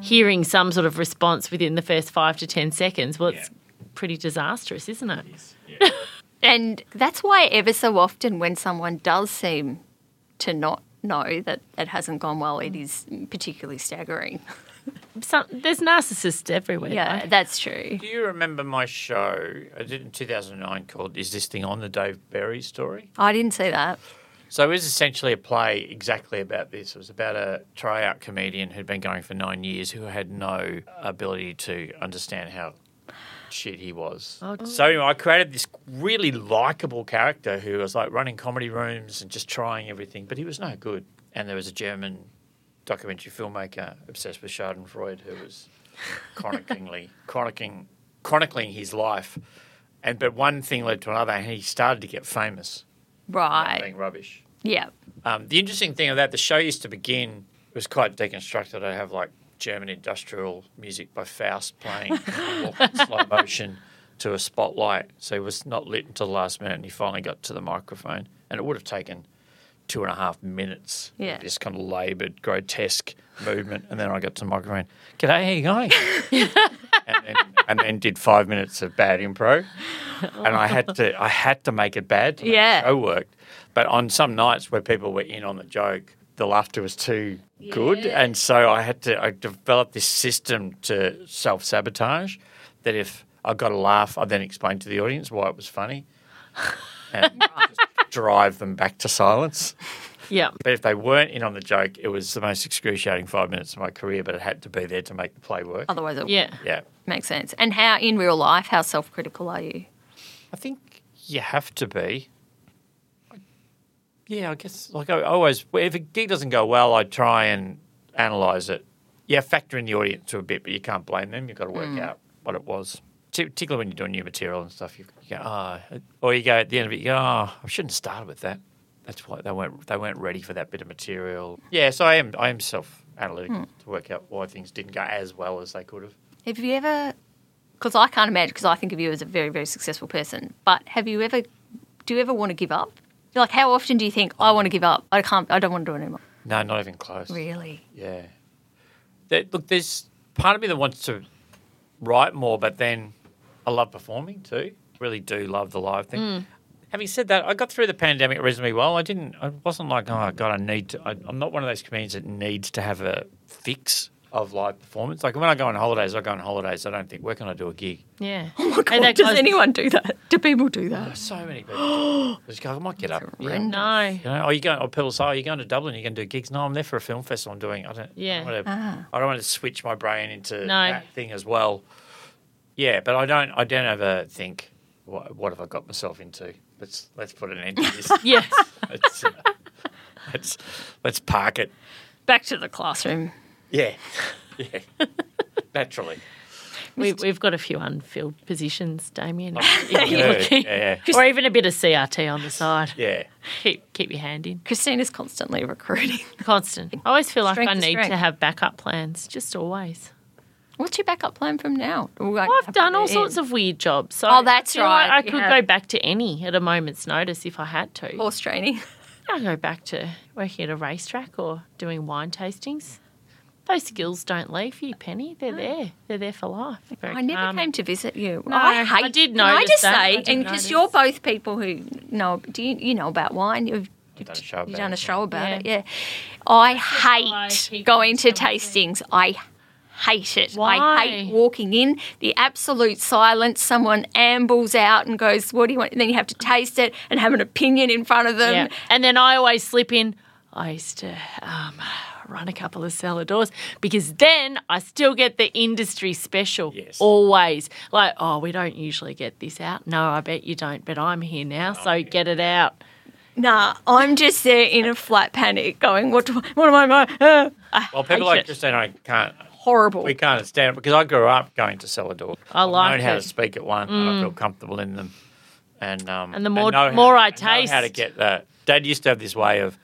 hearing some sort of response within the first five to ten seconds, well, it's pretty disastrous, isn't it? Yes, yeah. and that's why, ever so often, when someone does seem to not know that it hasn't gone well, it is particularly staggering. Some, there's narcissists everywhere. Yeah, though. that's true. Do you remember my show I did in 2009 called Is This Thing On? The Dave Berry story? I didn't see that. So it was essentially a play exactly about this. It was about a tryout comedian who'd been going for nine years who had no ability to understand how shit he was. So anyway, I created this really likable character who was like running comedy rooms and just trying everything, but he was no good. And there was a German documentary filmmaker obsessed with Schadenfreude who was chronicling, chronicling, chronicling his life. And but one thing led to another, and he started to get famous Right. being rubbish. Yeah. Um, the interesting thing of that, the show used to begin, it was quite deconstructed. I'd have like German industrial music by Faust playing in slow motion to a spotlight. So he was not lit until the last minute and he finally got to the microphone. And it would have taken two and a half minutes. Yeah. This kind of laboured, grotesque movement. And then I got to the microphone. G'day, how you going? and, then, and then did five minutes of bad improv. And I had to I had to make it bad to make Yeah. the show worked. But on some nights where people were in on the joke, the laughter was too good, Yeah. and so I had to. I developed this system to self sabotage. That if I got a laugh, I then explained to the audience why it was funny, and just drive them back to silence. Yeah. But if they weren't in on the joke, it was the most excruciating five minutes of my career. But it had to be there to make the play work. Otherwise, it Yeah. Yeah, makes sense. And how, in real life, how self critical are you? I think you have to be. Yeah, I guess like I always, if a gig doesn't go well, I try and analyze it. Yeah, factor in the audience to a bit, but you can't blame them. You've got to work mm. out what it was. Particularly when you're doing new material and stuff, you, you go, oh, or you go at the end of it, you go, oh, I shouldn't have started with that. That's why they weren't they weren't ready for that bit of material. Yeah, so I am I am self analytical hmm. to work out why things didn't go as well as they could have. Have you ever? Because I can't imagine. Because I think of you as a very, very successful person. But have you ever? Do you ever want to give up? Like, how often do you think I want to give up? I can't. I don't want to do it anymore. No, not even close. Really? Yeah. There, look, there's part of me that wants to write more, but then I love performing too. Really do love the live thing. Mm. Having said that, I got through the pandemic reasonably well. I didn't. I wasn't like, oh god, I need to. I, I'm not one of those comedians that needs to have a fix of live performance. Like when I go on holidays, I go on holidays. I don't think where can I do a gig. Yeah. Oh my God, does anyone do that? Do people do that? So many people. do. Just go, I might get up. Yeah. No. You know, or you go, or people say, oh, you're going to Dublin, you're going to do gigs. No, I'm there for a film festival. I'm doing. I don't. Yeah. I don't, wanna, Ah. I don't want to switch my brain into No. that thing as well. Yeah, but I don't. I don't ever think, what, what have I got myself into? Let's let's put an end to this. Yes. let's, uh, let's let's park it. Back to the classroom. Yeah, yeah. Naturally. we, we've got a few unfilled positions, Damian. Oh, yeah, yeah, yeah, Or even a bit of CRT on the side. yeah. Keep keep your hand in. Christina's constantly recruiting. Constant. I always feel like Strength I to need to have backup plans. Just always. What's your backup plan from now? I've done all sorts of weird jobs. So Oh, that's I feel like right, I could have. go back to any at a moment's notice if I had to. horse training. I go back to working at a racetrack or doing wine tastings. Those skills don't leave you, Penny. They're there. They're there for life. Very I never calming. came to visit you. No, I hate. I did Can I notice just that. I say, did and because you're both people who know, do you, you know about wine? You've, you've done a show you've about done a it, show about Yeah. it. Yeah. I why I hate going to coming tastings. I hate it. Why? I hate walking in, the absolute silence. Someone ambles out and goes, "What do you want?" And then you have to taste it and have an opinion in front of them. Yeah. And then I always slip in. I used to um, run a couple of cellar doors because then I still get the industry special. Yes. Always. Like, oh, we don't usually get this out. No, I bet you don't, but I'm here now, so get it out. Nah, I'm just there in a flat panic, going, "What? Do, I, what am I?" Uh, I Well, people like it. Christine, I can't. horrible. We can't stand it because I grew up going to cellar doors. I like I've known how it. Mm. to speak at one. and I feel comfortable in them, and um, And the more- know how- more I know how to get that. Dad used to have this way of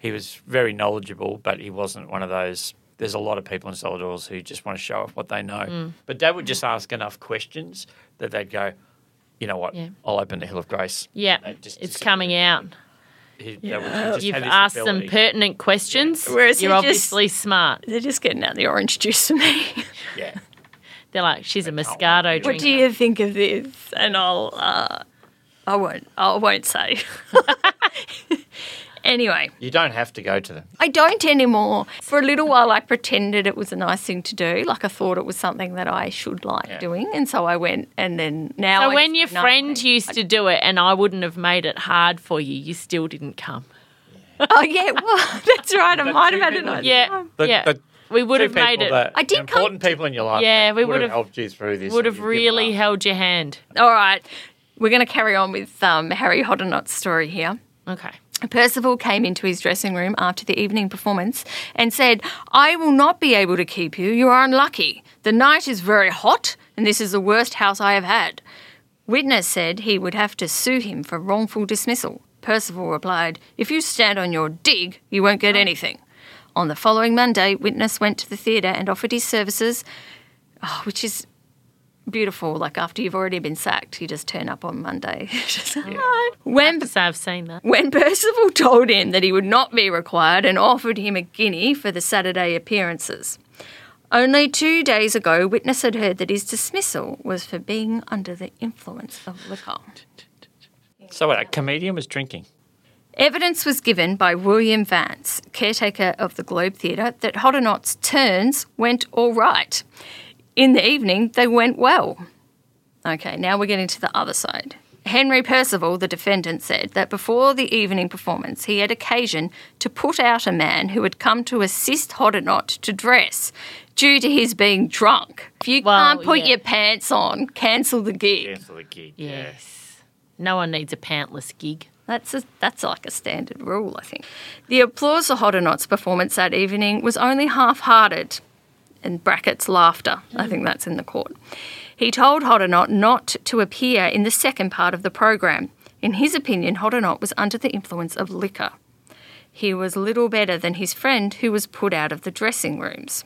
he was very knowledgeable, but he wasn't one of those. There's a lot of people in cellar doors who just want to show off what they know. Mm. But Dad would just ask enough questions that they'd go, you know what? Yeah. I'll open the Hill of Grace. Yeah, That just it's disappeared. coming out. He, that was- he just You've had this asked some pertinent questions. Whereas You're he just- obviously smart. They're just getting out the orange juice for me. Yeah. They're like, she's a can't Moscato wait. what do you think of this? And I'll, uh, I won't, I won't say. anyway, You don't have to go to them. I don't anymore. For a little while, I pretended it was a nice thing to do. Like I thought it was something that I should like Yeah. doing, and so I went. And then now, So I when your go, no, friend I- used to do it and I wouldn't have made it hard for you, you still didn't come. oh yeah, well that's right. I might have had a nice Yeah, time. The- yeah. the we would have made it. I did come- important people in your life. Yeah, we would would have have- helped you through this. Would have really held your hand. All right, we're going to carry on with um, Harry Hoddinott's story here. Okay. Percival came into his dressing room after the evening performance and said, I will not be able to keep you. You are unlucky. The night is very hot, and this is the worst house I have had. Witness said he would have to sue him for wrongful dismissal. Percival replied, If you stand on your dig, you won't get anything. On the following Monday, Witness went to the theatre and offered his services, oh, which is beautiful. Like after you've already been sacked, you just turn up on Monday. When I've seen that. when Percival told him that he would not be required and offered him a guinea for the Saturday appearances. Only two days ago, witness had heard that his dismissal was for being under the influence of liquor. So what? A comedian was drinking. Evidence was given by William Vance, caretaker of the Globe Theatre, that Hoddinott's turns went all right. In the evening, they went well. Okay, now we're getting to the other side. Henry Percival, the defendant, said that before the evening performance, he had occasion to put out a man who had come to assist Hoddinott to dress due to his being drunk. If you Well, can't put yeah. your pants on, cancel the gig. Cancel the gig. Yes. No one needs a pantless gig. That's a, that's like a standard rule, I think. The applause for Hoddinott's performance that evening was only half-hearted. In brackets, laughter. I think that's in the court. He told Hoddinott not to appear in the second part of the program. In his opinion, Hoddinott was under the influence of liquor. He was little better than his friend who was put out of the dressing rooms.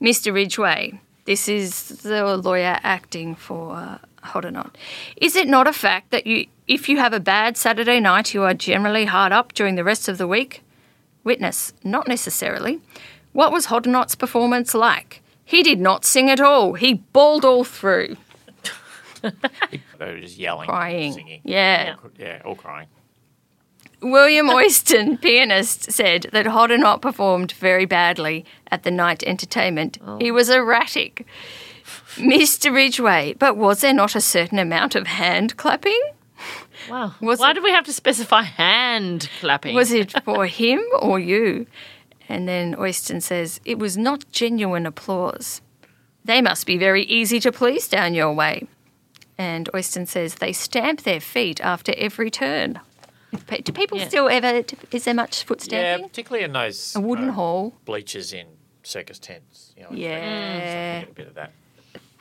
Mr. Ridgway, this is the lawyer acting for Hoddinott. Is it not a fact that you, if you have a bad Saturday night, you are generally hard up during the rest of the week? Witness, not necessarily. What was Hoddinott's performance like? He did not sing at all. He bawled all through, They were just yelling, crying. singing. Yeah. Yeah, all crying. William Oyston, pianist, said that Hoddinott performed very badly at the night entertainment. Oh. He was erratic. Mr. Ridgway, but was there not a certain amount of hand clapping? Wow. Was Why it- do we have to specify hand clapping? Was it for him or you? And then Oyston says, it was not genuine applause. They must be very easy to please down your way. And Oyston says, they stamp their feet after every turn. Do people Yeah. still ever, is there much foot stamping? Yeah, particularly in those a wooden uh, hall. bleachers in circus tents. You know, Yeah. get a bit of that.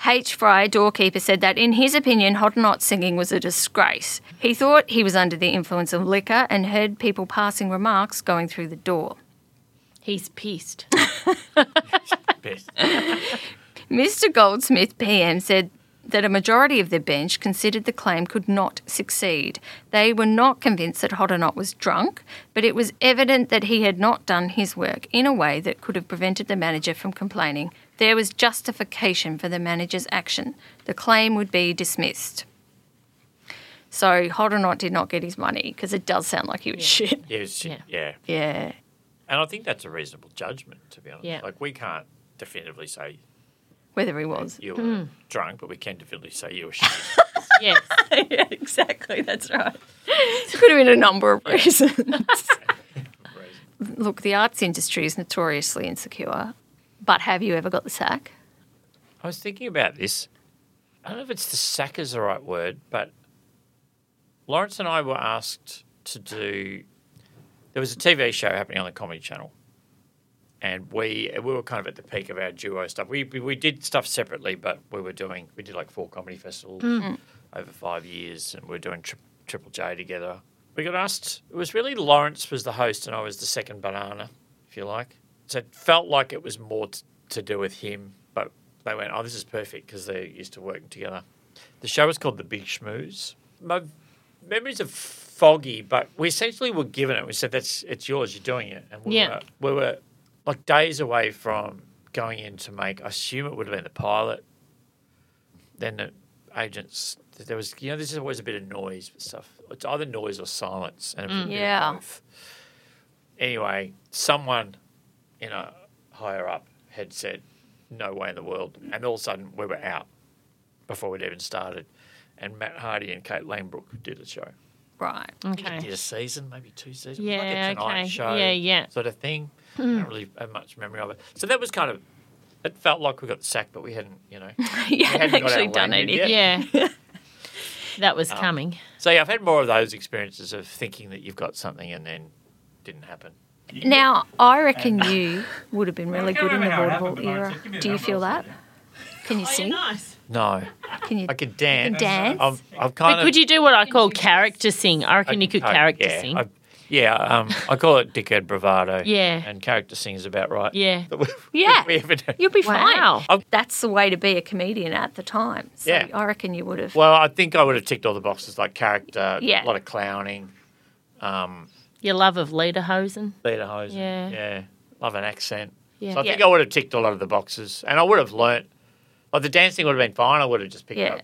H. Fry, doorkeeper, said that in his opinion, Hoddinott's singing was a disgrace. He thought he was under the influence of liquor and heard people passing remarks going through the door. He's pissed. Best. Mr. Goldsmith, PM, said that a majority of the bench considered the claim could not succeed. They were not convinced that Hoddinott was drunk, but it was evident that he had not done his work in a way that could have prevented the manager from complaining. There was justification for the manager's action. The claim would be dismissed. So Hoddinott did not get his money because it does sound like he was shit. Yeah, it's- Yeah. yeah. Yeah. And I think that's a reasonable judgment, to be honest. Yeah. Like, we can't definitively say Whether he was. you were Hmm. drunk, but we can definitively say you were shit. yes. yeah, exactly. That's right. It could have been a number of reasons. Look, the arts industry is notoriously insecure, but have you ever got the sack? I was thinking about this. I don't know if it's the sack is the right word, but Lawrence and I were asked to do. There was a TV show happening on the Comedy Channel, and we we were kind of at the peak of our duo stuff. We we, we did stuff separately, but we were doing we did like four comedy festivals mm. Mm. over five years, and we are doing tri- Triple J together. We got asked. It was really Lawrence was the host, and I was the second banana, if you like. So it felt like it was more t- to do with him, but they went, "Oh, this is perfect" because they're used to working together. The show was called The Big Schmooze. My memories are foggy, but we essentially were given it. We said, "That's it's yours. You're doing it," and we Yeah. were we were like days away from going in to make. I assume it would have been the pilot. Then the agents. There was, you know, there's always a bit of noise stuff. It's either noise or silence, and it was a mm, bit of Yeah. both. Anyway, someone, you know, higher up had said, "No way in the world," and all of a sudden we were out before we'd even started. And Matt Hardy and Kate Langbroek did the show. Right. Did Okay. a season, maybe two seasons. Yeah, like a Tonight okay. Show Yeah, yeah. sort of thing. Hmm. I don't really have much memory of it. So that was kind of. It felt like we got sacked, but we hadn't, you know. You hadn't haven't got actually our done language anything. yet. Yeah. that Oh. was um, coming. So yeah, I've had more of those experiences of thinking that you've got something and then didn't happen. Now, I reckon you would have been really good in the remember how vaudeville era. so give me a Do you feel that? Can you oh, sing? nice. No, Can you? I could dance. dance? I'm, I'm kind But of. could you do what I call character sing? I reckon I you could cope, character yeah, sing. I, yeah, um, I call it dickhead bravado. Yeah. and character sing is about right. Yeah. But we- Yeah. we haven't- You'll be Wow. fine. That's the way to be a comedian at the time. So Yeah. I reckon you would have. Well, I think I would have ticked all the boxes like character, Yeah. a lot of clowning, um, Your love of lederhosen. lederhosen. Yeah. yeah, love an accent. Yeah. So I Yeah. think I would have ticked a lot of the boxes, and I would have learnt. Like the dancing would have been fine. I would have just picked Yeah. up.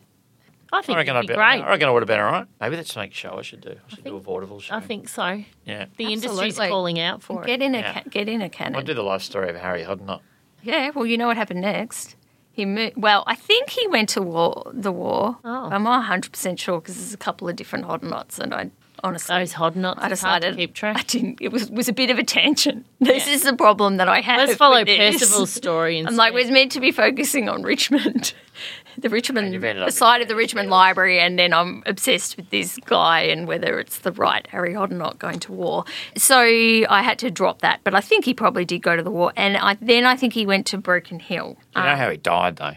I I think reckon it'd I'd be be, great. I reckon I would have been all right. Maybe that's the next show I should do. I should do a think- vaudeville show. I think so. Yeah. The industry's Absolutely. calling out for it. Get it. in a Yeah. ca- get in I'll do the life story of Harry Hoddinott. Yeah. Well, you know what happened next. He mo- well, I think he went to war. The war. Oh. I'm not 100 percent sure because there's a couple of different Hoddinotts, and I honestly. Those Hoddinotts. I it's hard to decided keep track. I didn't. It was was a bit of a tangent. This Yeah. is the problem that I have. Let's follow with this. Percival's story instead. I'm like, we're meant to be focusing on Richmond. the Richmond, the side of the Richmond Hills. Library, and then I'm obsessed with this guy and whether it's the right Harry Hoddinott going to war. So I had to drop that, but I think he probably did go to the war, and I, then I think he went to Broken Hill. You know um, how he died, though?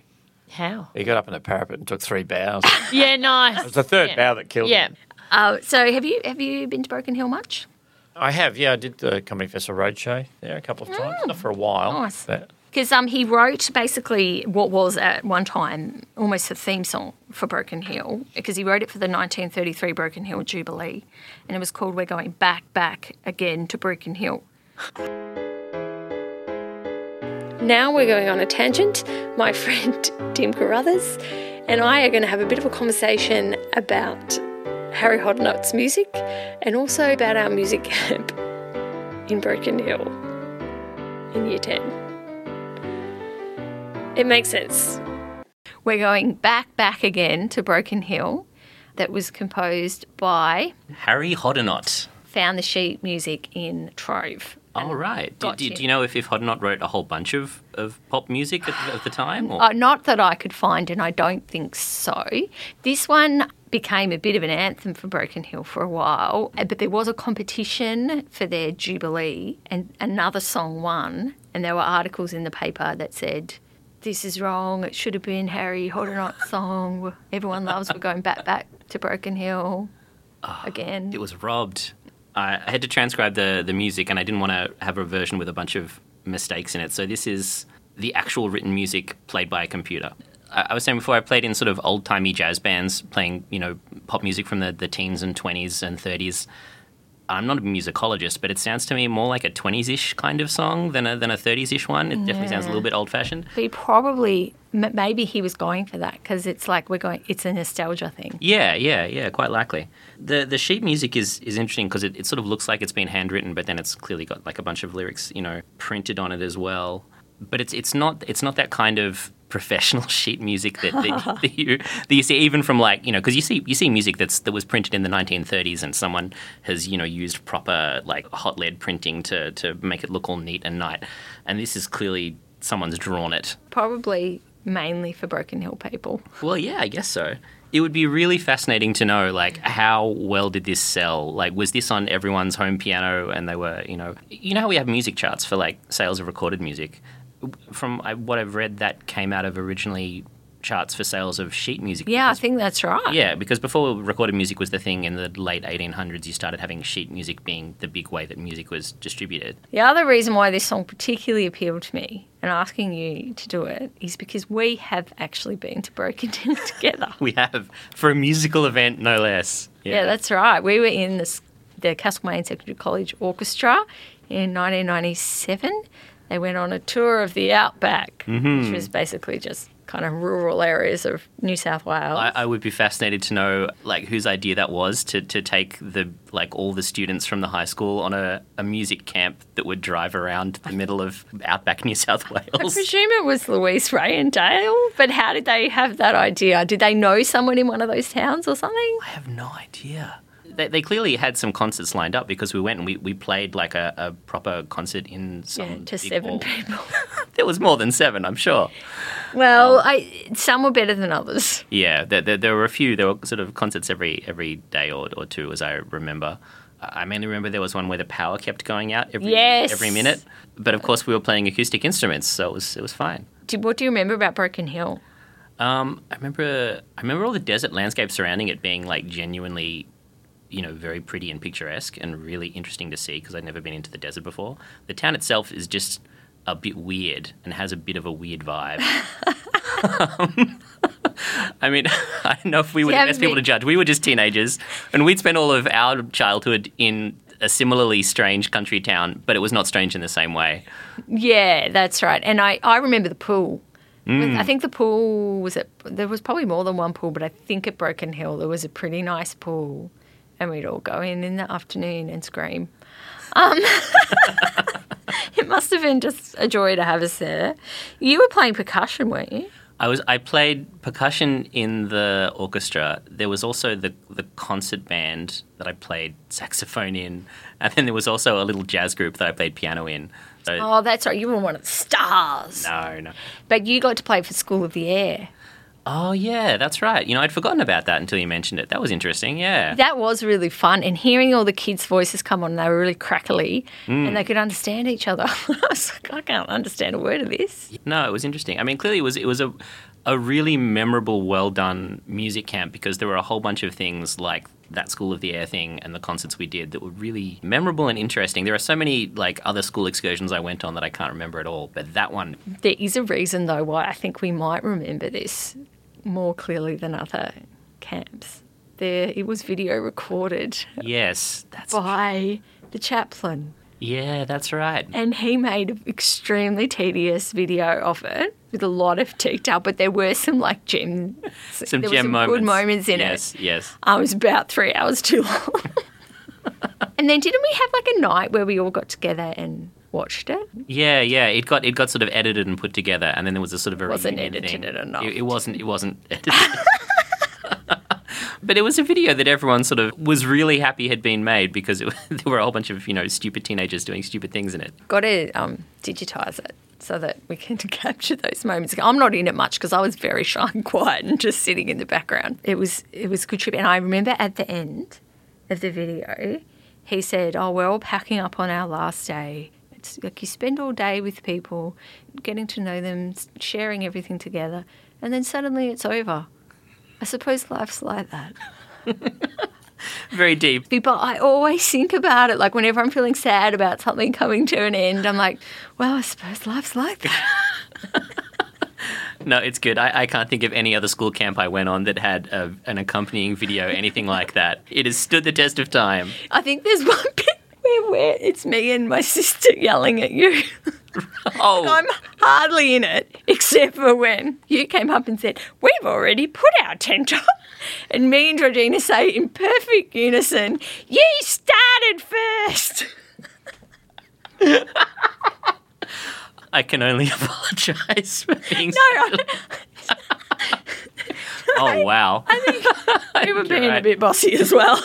How? He got up in the parapet and took three bows. Yeah, nice. It was the third Yeah. bow that killed Yeah. him. Uh, so have you have you been to Broken Hill much? I have, yeah. I did the Comedy Festival Roadshow there a couple of times. Not for a while. Mm. Nice. Because um, he wrote basically what was at one time almost a theme song for Broken Hill, because he wrote it for the 1933 Broken Hill Jubilee, and it was called We're Going Back, Back Again to Broken Hill. Now we're going on a tangent. My friend Tim Carruthers and I are going to have a bit of a conversation about Harry Hoddinott's music and also about our music camp in Broken Hill in year 10. It makes sense. We're going back, back again to Broken Hill, that was composed by Harry Hoddinott. Found the Sheet Music in Trove. Oh, right. Do, do, you. do you know if, if Hoddinott wrote a whole bunch of, of pop music at, at the time? Or? Uh, not that I could find, and I don't think so. This one became a bit of an anthem for Broken Hill for a while, uh, but there was a competition for their Jubilee, and another song won, and there were articles in the paper that said, this is wrong. It should have been Harry Hoddinott's song. Everyone loves. We're going back, back to Broken Hill again. It was robbed. I, I had to transcribe the, the music, and I didn't want to have a version with a bunch of mistakes in it. So this is the actual written music played by a computer. I, was saying before, I played in sort of old timey jazz bands, playing you know pop music from the, the teens and twenties and thirties. I'm not a musicologist, but it sounds to me more like a 20s-ish kind of song than a than a 30s-ish one. It definitely sounds a little bit old-fashioned. He probably, m- maybe he was going for that because it's like we're going. It's a nostalgia thing. Yeah, yeah, yeah, quite likely. The the sheet music is is interesting because it, it sort of looks like it's been handwritten, but then it's clearly got like a bunch of lyrics, you know, printed on it as well. But it's it's not it's not that kind of professional sheet music that, that, that you that you see even from like you know because you see you see music that's that was printed in the 1930s and someone has you know used proper like hot lead printing to to make it look all neat and nice, and this is clearly someone's drawn it Probably mainly for Broken Hill people. well, yeah, I guess so. It would be really fascinating to know, like, how well did this sell? Like, was this on everyone's home piano and they were, you know, you know how we have music charts for like sales of recorded music? From what I've read, that came out of originally charts for sales of sheet music. Yeah, I think that's right. yeah, because before recorded music was the thing in the late 1800s, you started having sheet music being the big way that music was distributed. The other reason why this song particularly appealed to me and asking you to do it is because we have actually been to Broken Hill together. We have for a musical event, no less. yeah. that's right. We were in this, the Castlemaine Secondary College Orchestra in 1997. They went on a tour of the Outback, which mm-hmm. was basically just kind of rural areas of New South Wales. I, I would be fascinated to know like whose idea that was to, to take the like all the students from the high school on a, a music camp that would drive around the middle of outback New South Wales. I presume it was Louise Ray and Dale, but how did they have that idea? Did they know someone in one of those towns or something? I have no idea. They, they clearly had some concerts lined up because we went and we, we played like a, a proper concert in some Yeah, to seven hall. people. There was more than seven, I'm sure. Well, I, some were better than others. Yeah, there, there, there were a few. There were sort of concerts every every day or, or two, as I remember. I mainly remember there was one where the power kept going out every Yes. every minute. But of course, we were playing acoustic instruments, so it was it was fine. What do you remember about Broken Hill? Um, I remember I remember all the desert landscape surrounding it being like genuinely, you know, very pretty and picturesque and really interesting to see because I'd never been into the desert before. The town itself is just a bit weird and has a bit of a weird vibe. Um, I mean, I don't know if we were the best people to judge. We were just teenagers, and we'd spent all of our childhood in a similarly strange country town, but it was not strange in the same way. Yeah, that's right. And I, I remember the pool. I think the pool was at, there was probably more than one pool, but I think at Broken Hill there was a pretty nice pool. And we'd all go in in the afternoon and scream. Um, it must have been just a joy to have us there. You were playing percussion, weren't you? I was I played percussion in the orchestra. There was also the the concert band that I played saxophone in, and then there was also a little jazz group that I played piano in. So Oh, that's right. You were one of the stars. no, no. But you got to play for School of the Air. Oh yeah, that's right. You know, I'd forgotten about that until you mentioned it. That was interesting. Yeah. That was really fun. And hearing all the kids' voices come on, they were really crackly and mm. they could understand each other. I was like, I can't understand a word of this. No, it was interesting. I mean, clearly it was it was a a really memorable, well done music camp because there were a whole bunch of things like that School of the Air thing and the concerts we did that were really memorable and interesting. There are so many like other school excursions I went on that I can't remember at all, but that one, There is a reason, though, why I think we might remember this more clearly than other camps. There, it was video recorded yes, that's by the chaplain. yeah, that's right. And he made an extremely tedious video of it with a lot of detail, but there were some like gem, Some there gem some moments. good moments in it. yes, Yes, I was about three hours too long. and then didn't we have like a night where we all got together and watched it? Yeah, yeah. It got it got sort of edited and put together, and then there was a sort of a Wasn't edited thing. enough. It, it wasn't. It wasn't edited. but it was a video that everyone sort of was really happy had been made because it, there were a whole bunch of you know stupid teenagers doing stupid things in it. Got to um, digitize it so that we can capture those moments. I'm not in it much because I was very shy and quiet and just sitting in the background. It was it was a good trip, and I remember at the end of the video, he said, "Oh, we're all packing up on our last day." It's like you spend all day with people, getting to know them, sharing everything together, and then suddenly it's over. I suppose life's like that. Very deep. But I always think about it, like whenever I'm feeling sad about something coming to an end, I'm like, well, I suppose life's like that. No, it's good. I, I can't think of any other school camp I went on that had a, an accompanying video, anything like that. It has stood the test of time. I think there's one where, where it's me and my sister yelling at you. Oh, I'm hardly in it, except for when you came up and said, We've already put our tent up. And me and Georgina say in perfect unison, You started first. I can only apologise for being. No, Oh wow. I think we were being a bit bossy as well.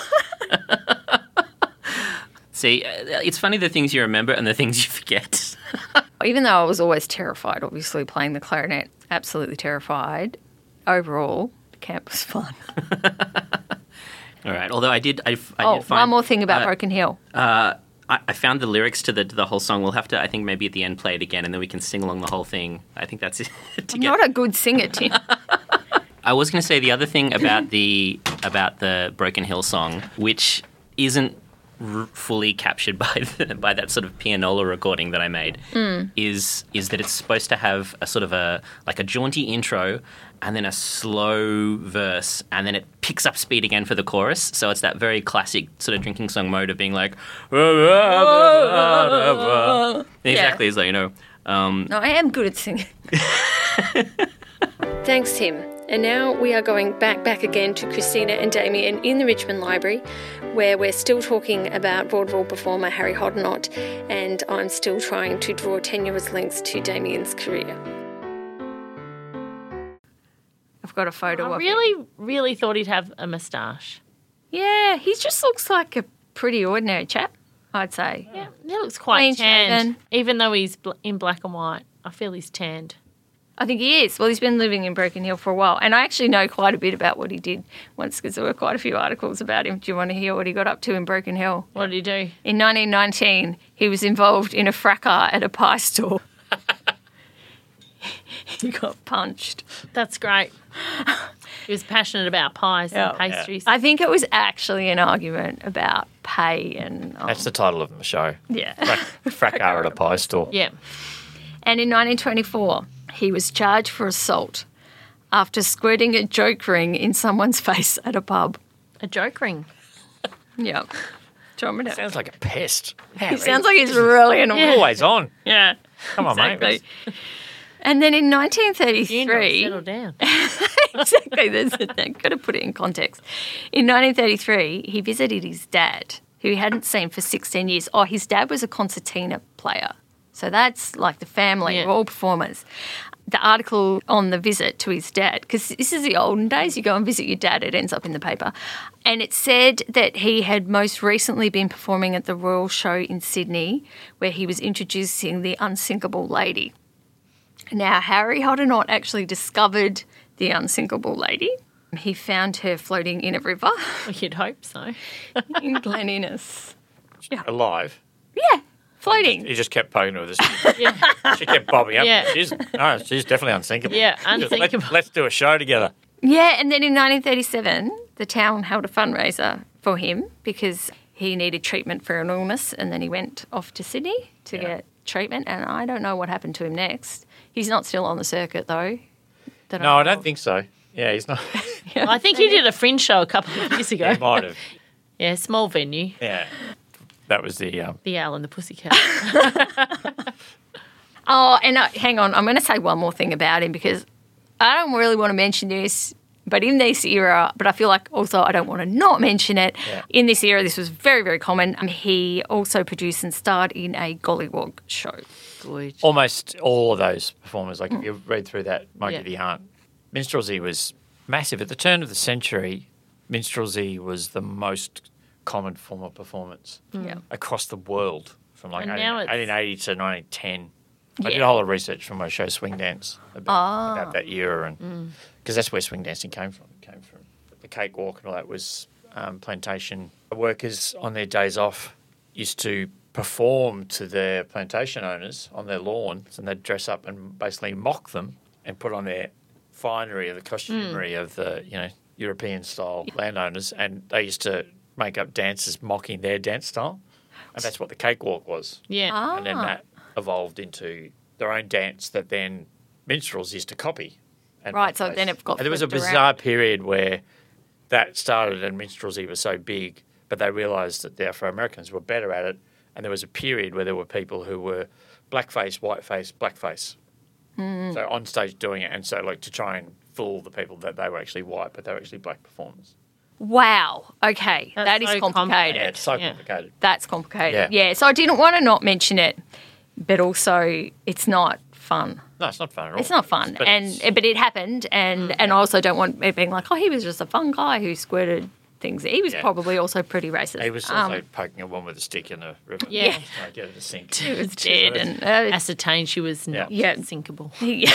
See, uh, it's funny the things you remember and the things you forget. Even though I was always terrified, obviously playing the clarinet, absolutely terrified. Overall, the camp was fun. All right. Although I did, I, I oh, did find one more thing about uh, Broken Hill. Uh, I, I found the lyrics to the to the whole song. We'll have to, I think, maybe at the end play it again, and then we can sing along the whole thing. I think that's it. I'm get- not a good singer, Tim. I was going to say the other thing about the about the Broken Hill song, which isn't r- fully captured by the, by that sort of pianola recording that I made, is is that it's supposed to have a sort of a like a jaunty intro and then a slow verse and then it picks up speed again for the chorus. So it's that very classic sort of drinking song mode of being like exactly as though you know. Um, no, I am good at singing. Thanks, Tim. And now we are going back, back again to Christina and Damian in the Richmond Library, where we're still talking about vaudeville performer Harry Hoddinott, and I'm still trying to draw tenuous links to Damian's career. I've got a photo I of him. really, really thought he'd have a moustache. Yeah, he just looks like a pretty ordinary chap, I'd say. Yeah, he looks quite Clean tanned. Even though he's bl- in black and white, I feel he's tanned. I think he is. Well, he's been living in Broken Hill for a while, and I actually know quite a bit about what he did once because there were quite a few articles about him. Do you want to hear what he got up to in Broken Hill? What did he do? In 1919, he was involved in a fracas at a pie store. he got punched. That's great. he was passionate about pies and pastries. I think it was actually an argument about pay and um, That's the title of the show. yeah. Fracas at a pie store. yeah. And in 1924, he was charged for assault after squirting a joke ring in someone's face at a pub. A joke ring. Yeah. Do you want me to- Sounds like a pest. He sounds like he's really annoying. Always on. Yeah. Come on, Exactly. mate. And then in 1933, settle down. exactly, there's I've got to put it in context. In 1933, he visited his dad, who he hadn't seen for 16 years. Oh, his dad was a concertina player. So that's like the family, Yeah. we're all performers. The article on the visit to his dad, because this is the olden days, you go and visit your dad, it ends up in the paper. And it said that he had most recently been performing at the Royal Show in Sydney, where he was introducing the unsinkable lady. Now, Harry Hoddinott actually discovered the unsinkable lady. He found her floating in a river You'd hope so. in Glen Innes. Yeah. Alive. Yeah, floating. He just kept poking her with his. Yeah. she kept bobbing up. Yeah. She's no, she's definitely unsinkable. Yeah, Let's- unsinkable. Let's, do a show together. Yeah, and then in 1937, the town held a fundraiser for him because he needed treatment for an illness, and then he went off to Sydney to Yeah. get treatment. And I don't know what happened to him next. He's not still on the circuit though. that No, I know don't think so. Yeah, he's not. I think he did a fringe show a couple of years ago. he might have. Yeah, small venue. Yeah, that was the. Um, The Owl and the Pussycat. Oh, and uh, hang on, I'm going to say one more thing about him because I don't really want to mention this, but in this era, but I feel like also I don't want to not mention it. Yeah. In this era, this was very, very common. Um, he also produced and starred in a Gollywog show. Good. almost all of those performers, like if you read through that Monkey Yeah. the Aunt, minstrelsy was massive. At the turn of the century, minstrelsy was the most common form of performance Yeah. across the world from like 18, 1880 to 1910. I did a whole lot of research for my show Swing Dance about, Ah. about that era, and because that's where swing dancing came from. It came from the cakewalk and all that was um, plantation workers on their days off used to perform to their plantation owners on their lawns, and they'd dress up and basically mock them and put on their finery of the costumery of the you know European style landowners, and they used to make up dances mocking their dance style, and that's what the cakewalk was Yeah. Ah. and then that evolved into their own dance that then minstrels used to copy. And Right, so replace. then it got And there was a flipped around. bizarre period where that started and minstrelsy was so big, but they realised that the Afro Americans were better at it, and there was a period where there were people who were blackface, whiteface, blackface. Hmm. So on stage doing it, and so like to try and fool the people that they were actually white, but they were actually black performers. Wow. Okay, That's that is so complicated. Yeah, it's so Yeah. complicated. That's complicated. Yeah. Yeah. So I didn't want to not mention it, but also it's not fun. No, it's not fun at all. It's not fun, But and it's- but it happened, and mm. and I also don't want it being like, oh, he was just a fun guy who squirted things. He was Yeah. probably also pretty racist. he was Um, poking a woman with a stick in the river. Yeah. Trying to get it to sink. he was dead, and uh, Ascertained she was not Yeah. sinkable. he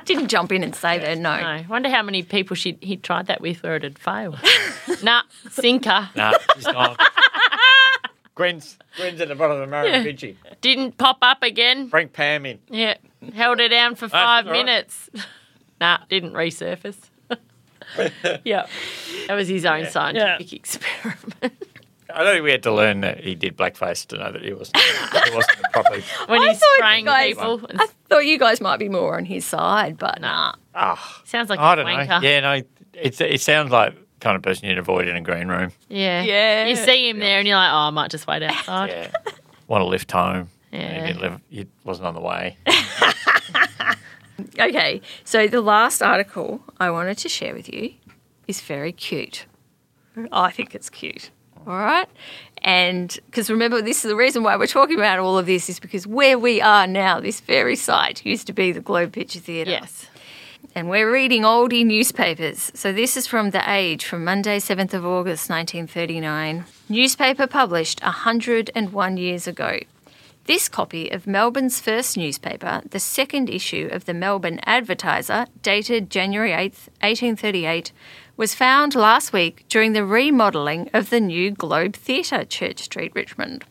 didn't jump in and save her. No. No. Wonder how many people she he tried that with where it had failed. nah, sinker. Nah, she's gone. Gwen's, Gwen's at the bottom of the Murrumbidgee. Didn't pop up again. Bring Pam in. Yeah. Held her down for five all right. minutes. nah, didn't resurface. yeah. That was his own scientific experiment. I don't think we had to learn that he did blackface to know that he wasn't, he wasn't properly. When I he's thought you spraying guys- people. I thought you guys might be more on his side, but nah. Ah, Sounds like I a don't know. wanker. Yeah, no, it, it sounds like the kind of person you'd avoid in a green room. Yeah. Yeah. You see him there and you're like, oh, I might just wait outside. Yeah. Want to lift home. Yeah. He, didn't live, he wasn't on the way. Okay, so the last article I wanted to share with you is very cute. I think it's cute. All right. And because remember, this is the reason why we're talking about all of this is because where we are now, this very site used to be the Globe Picture Theatre. Yes. And we're reading oldie newspapers. So this is from The Age from Monday, 7th of August, 1939. Newspaper published 101 years ago. This copy of Melbourne's first newspaper, the second issue of the Melbourne Advertiser, dated January 8th, 1838, was found last week during the remodelling of the new Globe Theatre, Church Street, Richmond.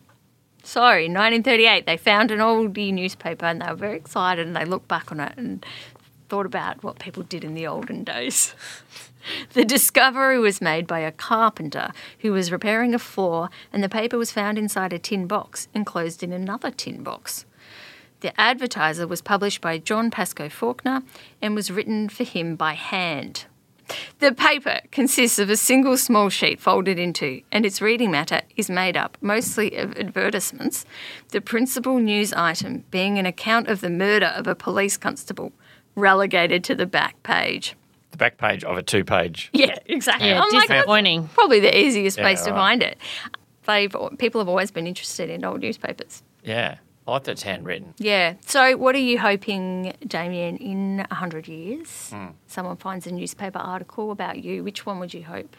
So, in 1938, they found an oldie newspaper and they were very excited and they looked back on it and thought about what people did in the olden days. The discovery was made by a carpenter who was repairing a floor, and the paper was found inside a tin box enclosed in another tin box. The advertiser was published by John Pascoe Fawkner and was written for him by hand. The paper consists of a single small sheet folded in two, and its reading matter is made up mostly of advertisements, the principal news item being an account of the murder of a police constable, relegated to the back page. The back page of a two page. Yeah, exactly. Yeah, I'm like, that's disappointing. probably the easiest Yeah, place to right. find it. They've people have always been interested in old newspapers. Yeah. I like that it's handwritten. Yeah. So, what are you hoping, Damian, in hundred years, Hmm. someone finds a newspaper article about you? Which one would you hope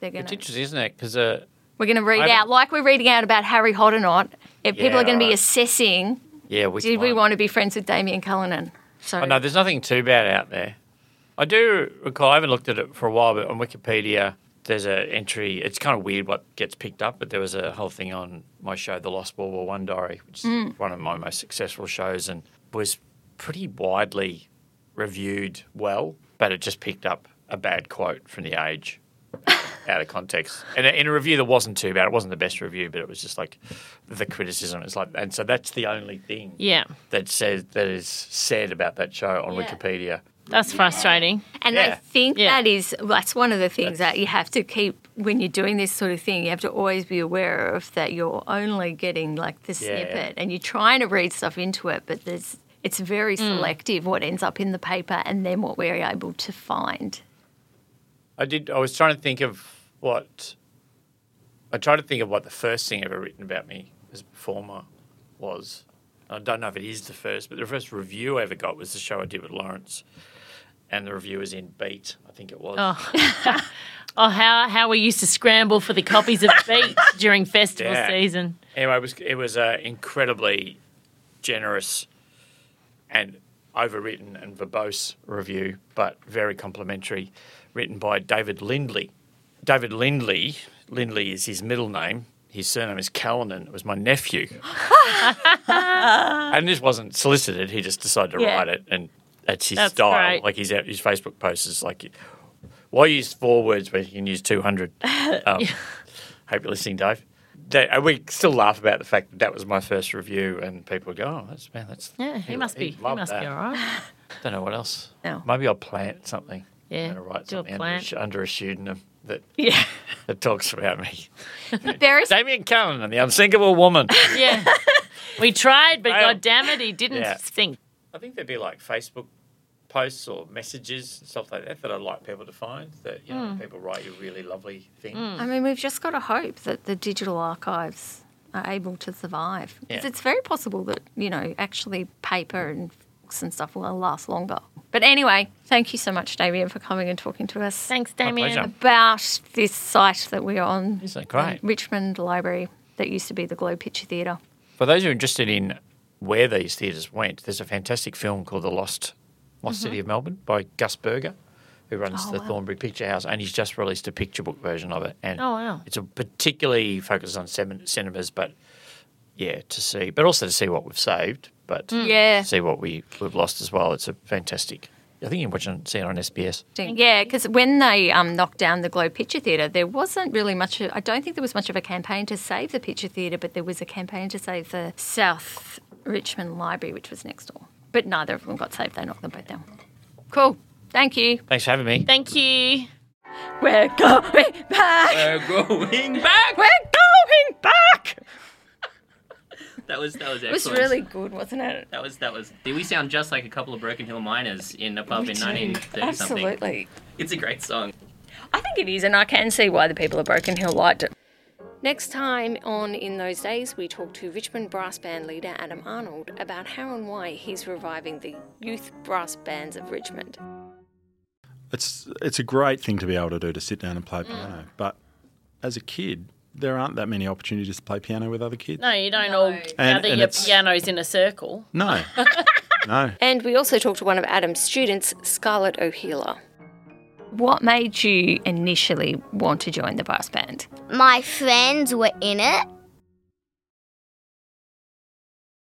they're going to? It's interesting, isn't it? Because uh, We're going to read out like we're reading out about Harry Hoddinott. If people Yeah, are going to be assessing, yeah, did we want to be friends with Damian Callinan? So, Oh, no, there's nothing too bad out there. I do recall. I haven't looked at it for a while, but on Wikipedia, there's an entry. It's kind of weird what gets picked up, but there was a whole thing on my show, The Lost World War One Diary, which is mm. one of my most successful shows, and was pretty widely reviewed well, but it just picked up a bad quote from the Age out of context. And in a review that wasn't too bad, it wasn't the best review, but it was just like the criticism. It's like, and so that's the only thing Yeah, that says that is said about that show on Wikipedia. That's frustrating. And I think Yeah. that is that's one of the things that you have to keep when you're doing this sort of thing. You have to always be aware of that you're only getting like the Yeah. snippet, and you're trying to read stuff into it, but there's it's very Mm. selective what ends up in the paper, and then what we're able to find. I did. I was trying to think of what. I tried to think of what the first thing ever written about me as a performer was. I don't know if it is the first, but the first review I ever got was the show I did with Lawrence, and the review was in Beat. I think it was. Oh. Oh, how how we used to scramble for the copies of Beat during festival Yeah. season. Anyway, it was it was uh, incredibly generous and overwritten and verbose review, but very complimentary, written by David Lindley. David Lindley, Lindley is his middle name. His surname is Callinan. It was my nephew. and this wasn't solicited. He just decided to Yeah. write it, and that's his That's style. great. Like his his Facebook post is like, why use four words when you can use two hundred? Um, Hope you're listening, Dave. That, we still laugh about the fact that that was my first review, and people go, "Oh, that's man, that's Yeah, he must be. He must that. be all right. Don't know what else. No. Maybe I'll plant something. Yeah, write do something under, plant. sh- under a pseudonym that Yeah, that talks about me. very Damian Cullen and the unsinkable woman. Yeah, we tried, but Well, god damn it, he didn't yeah. think. I think there'd be like Facebook posts or messages and stuff like that that I'd like people to find. That you know, hmm. people write you really lovely things. Hmm. I mean, we've just got to hope that the digital archives are able to survive. Because Yeah. it's very possible that, you know, actually paper and books and stuff will last longer. But anyway, thank you so much, Damian, for coming and talking to us Thanks, Damian. about this site that we're on. Isn't it great? Richmond Library that used to be the Globe Picture Theatre. For those who are interested in where these theatres went, there's a fantastic film called The Lost Lost City of Melbourne by Gus Berger, who runs Mm-hmm. Oh, the wow. Thornbury Picture House, and he's just released a picture book version of it. And Oh, wow. it's a particularly focused on cinemas, but yeah, to see, but also to see what we've saved, but Mm. Yeah. see what we, we've lost as well. It's a fantastic. I think you can watch it, see it on SBS. Yeah, because when they um, knocked down the Globe Picture Theatre, there wasn't really much. Of, I don't think there was much of a campaign to save the Picture Theatre, but there was a campaign to save the South Richmond Library, which was next door. But neither of them got saved. They knocked them both down. Cool. Thank you. Thanks for having me. Thank you. We're going back. We're going back. We're going back. That was that was excellent. It was really good, wasn't it? That was that was. Did we sound just like a couple of Broken Hill miners in a pub in 1930 something? Absolutely. It's a great song. I think it is, and I can see why the people of Broken Hill liked it. Next time on In Those Days, we talk to Richmond brass band leader Adam Arnold about how and why he's reviving the youth brass bands of Richmond. It's it's a great thing to be able to do to sit down and play piano. Mm. But as a kid, there aren't that many opportunities to play piano with other kids. No, you don't all gather and your pianos in a circle. No. no. And we also talked to one of Adam's students, Scarlett O'Healer. What made you initially want to join the brass band? my friends were in it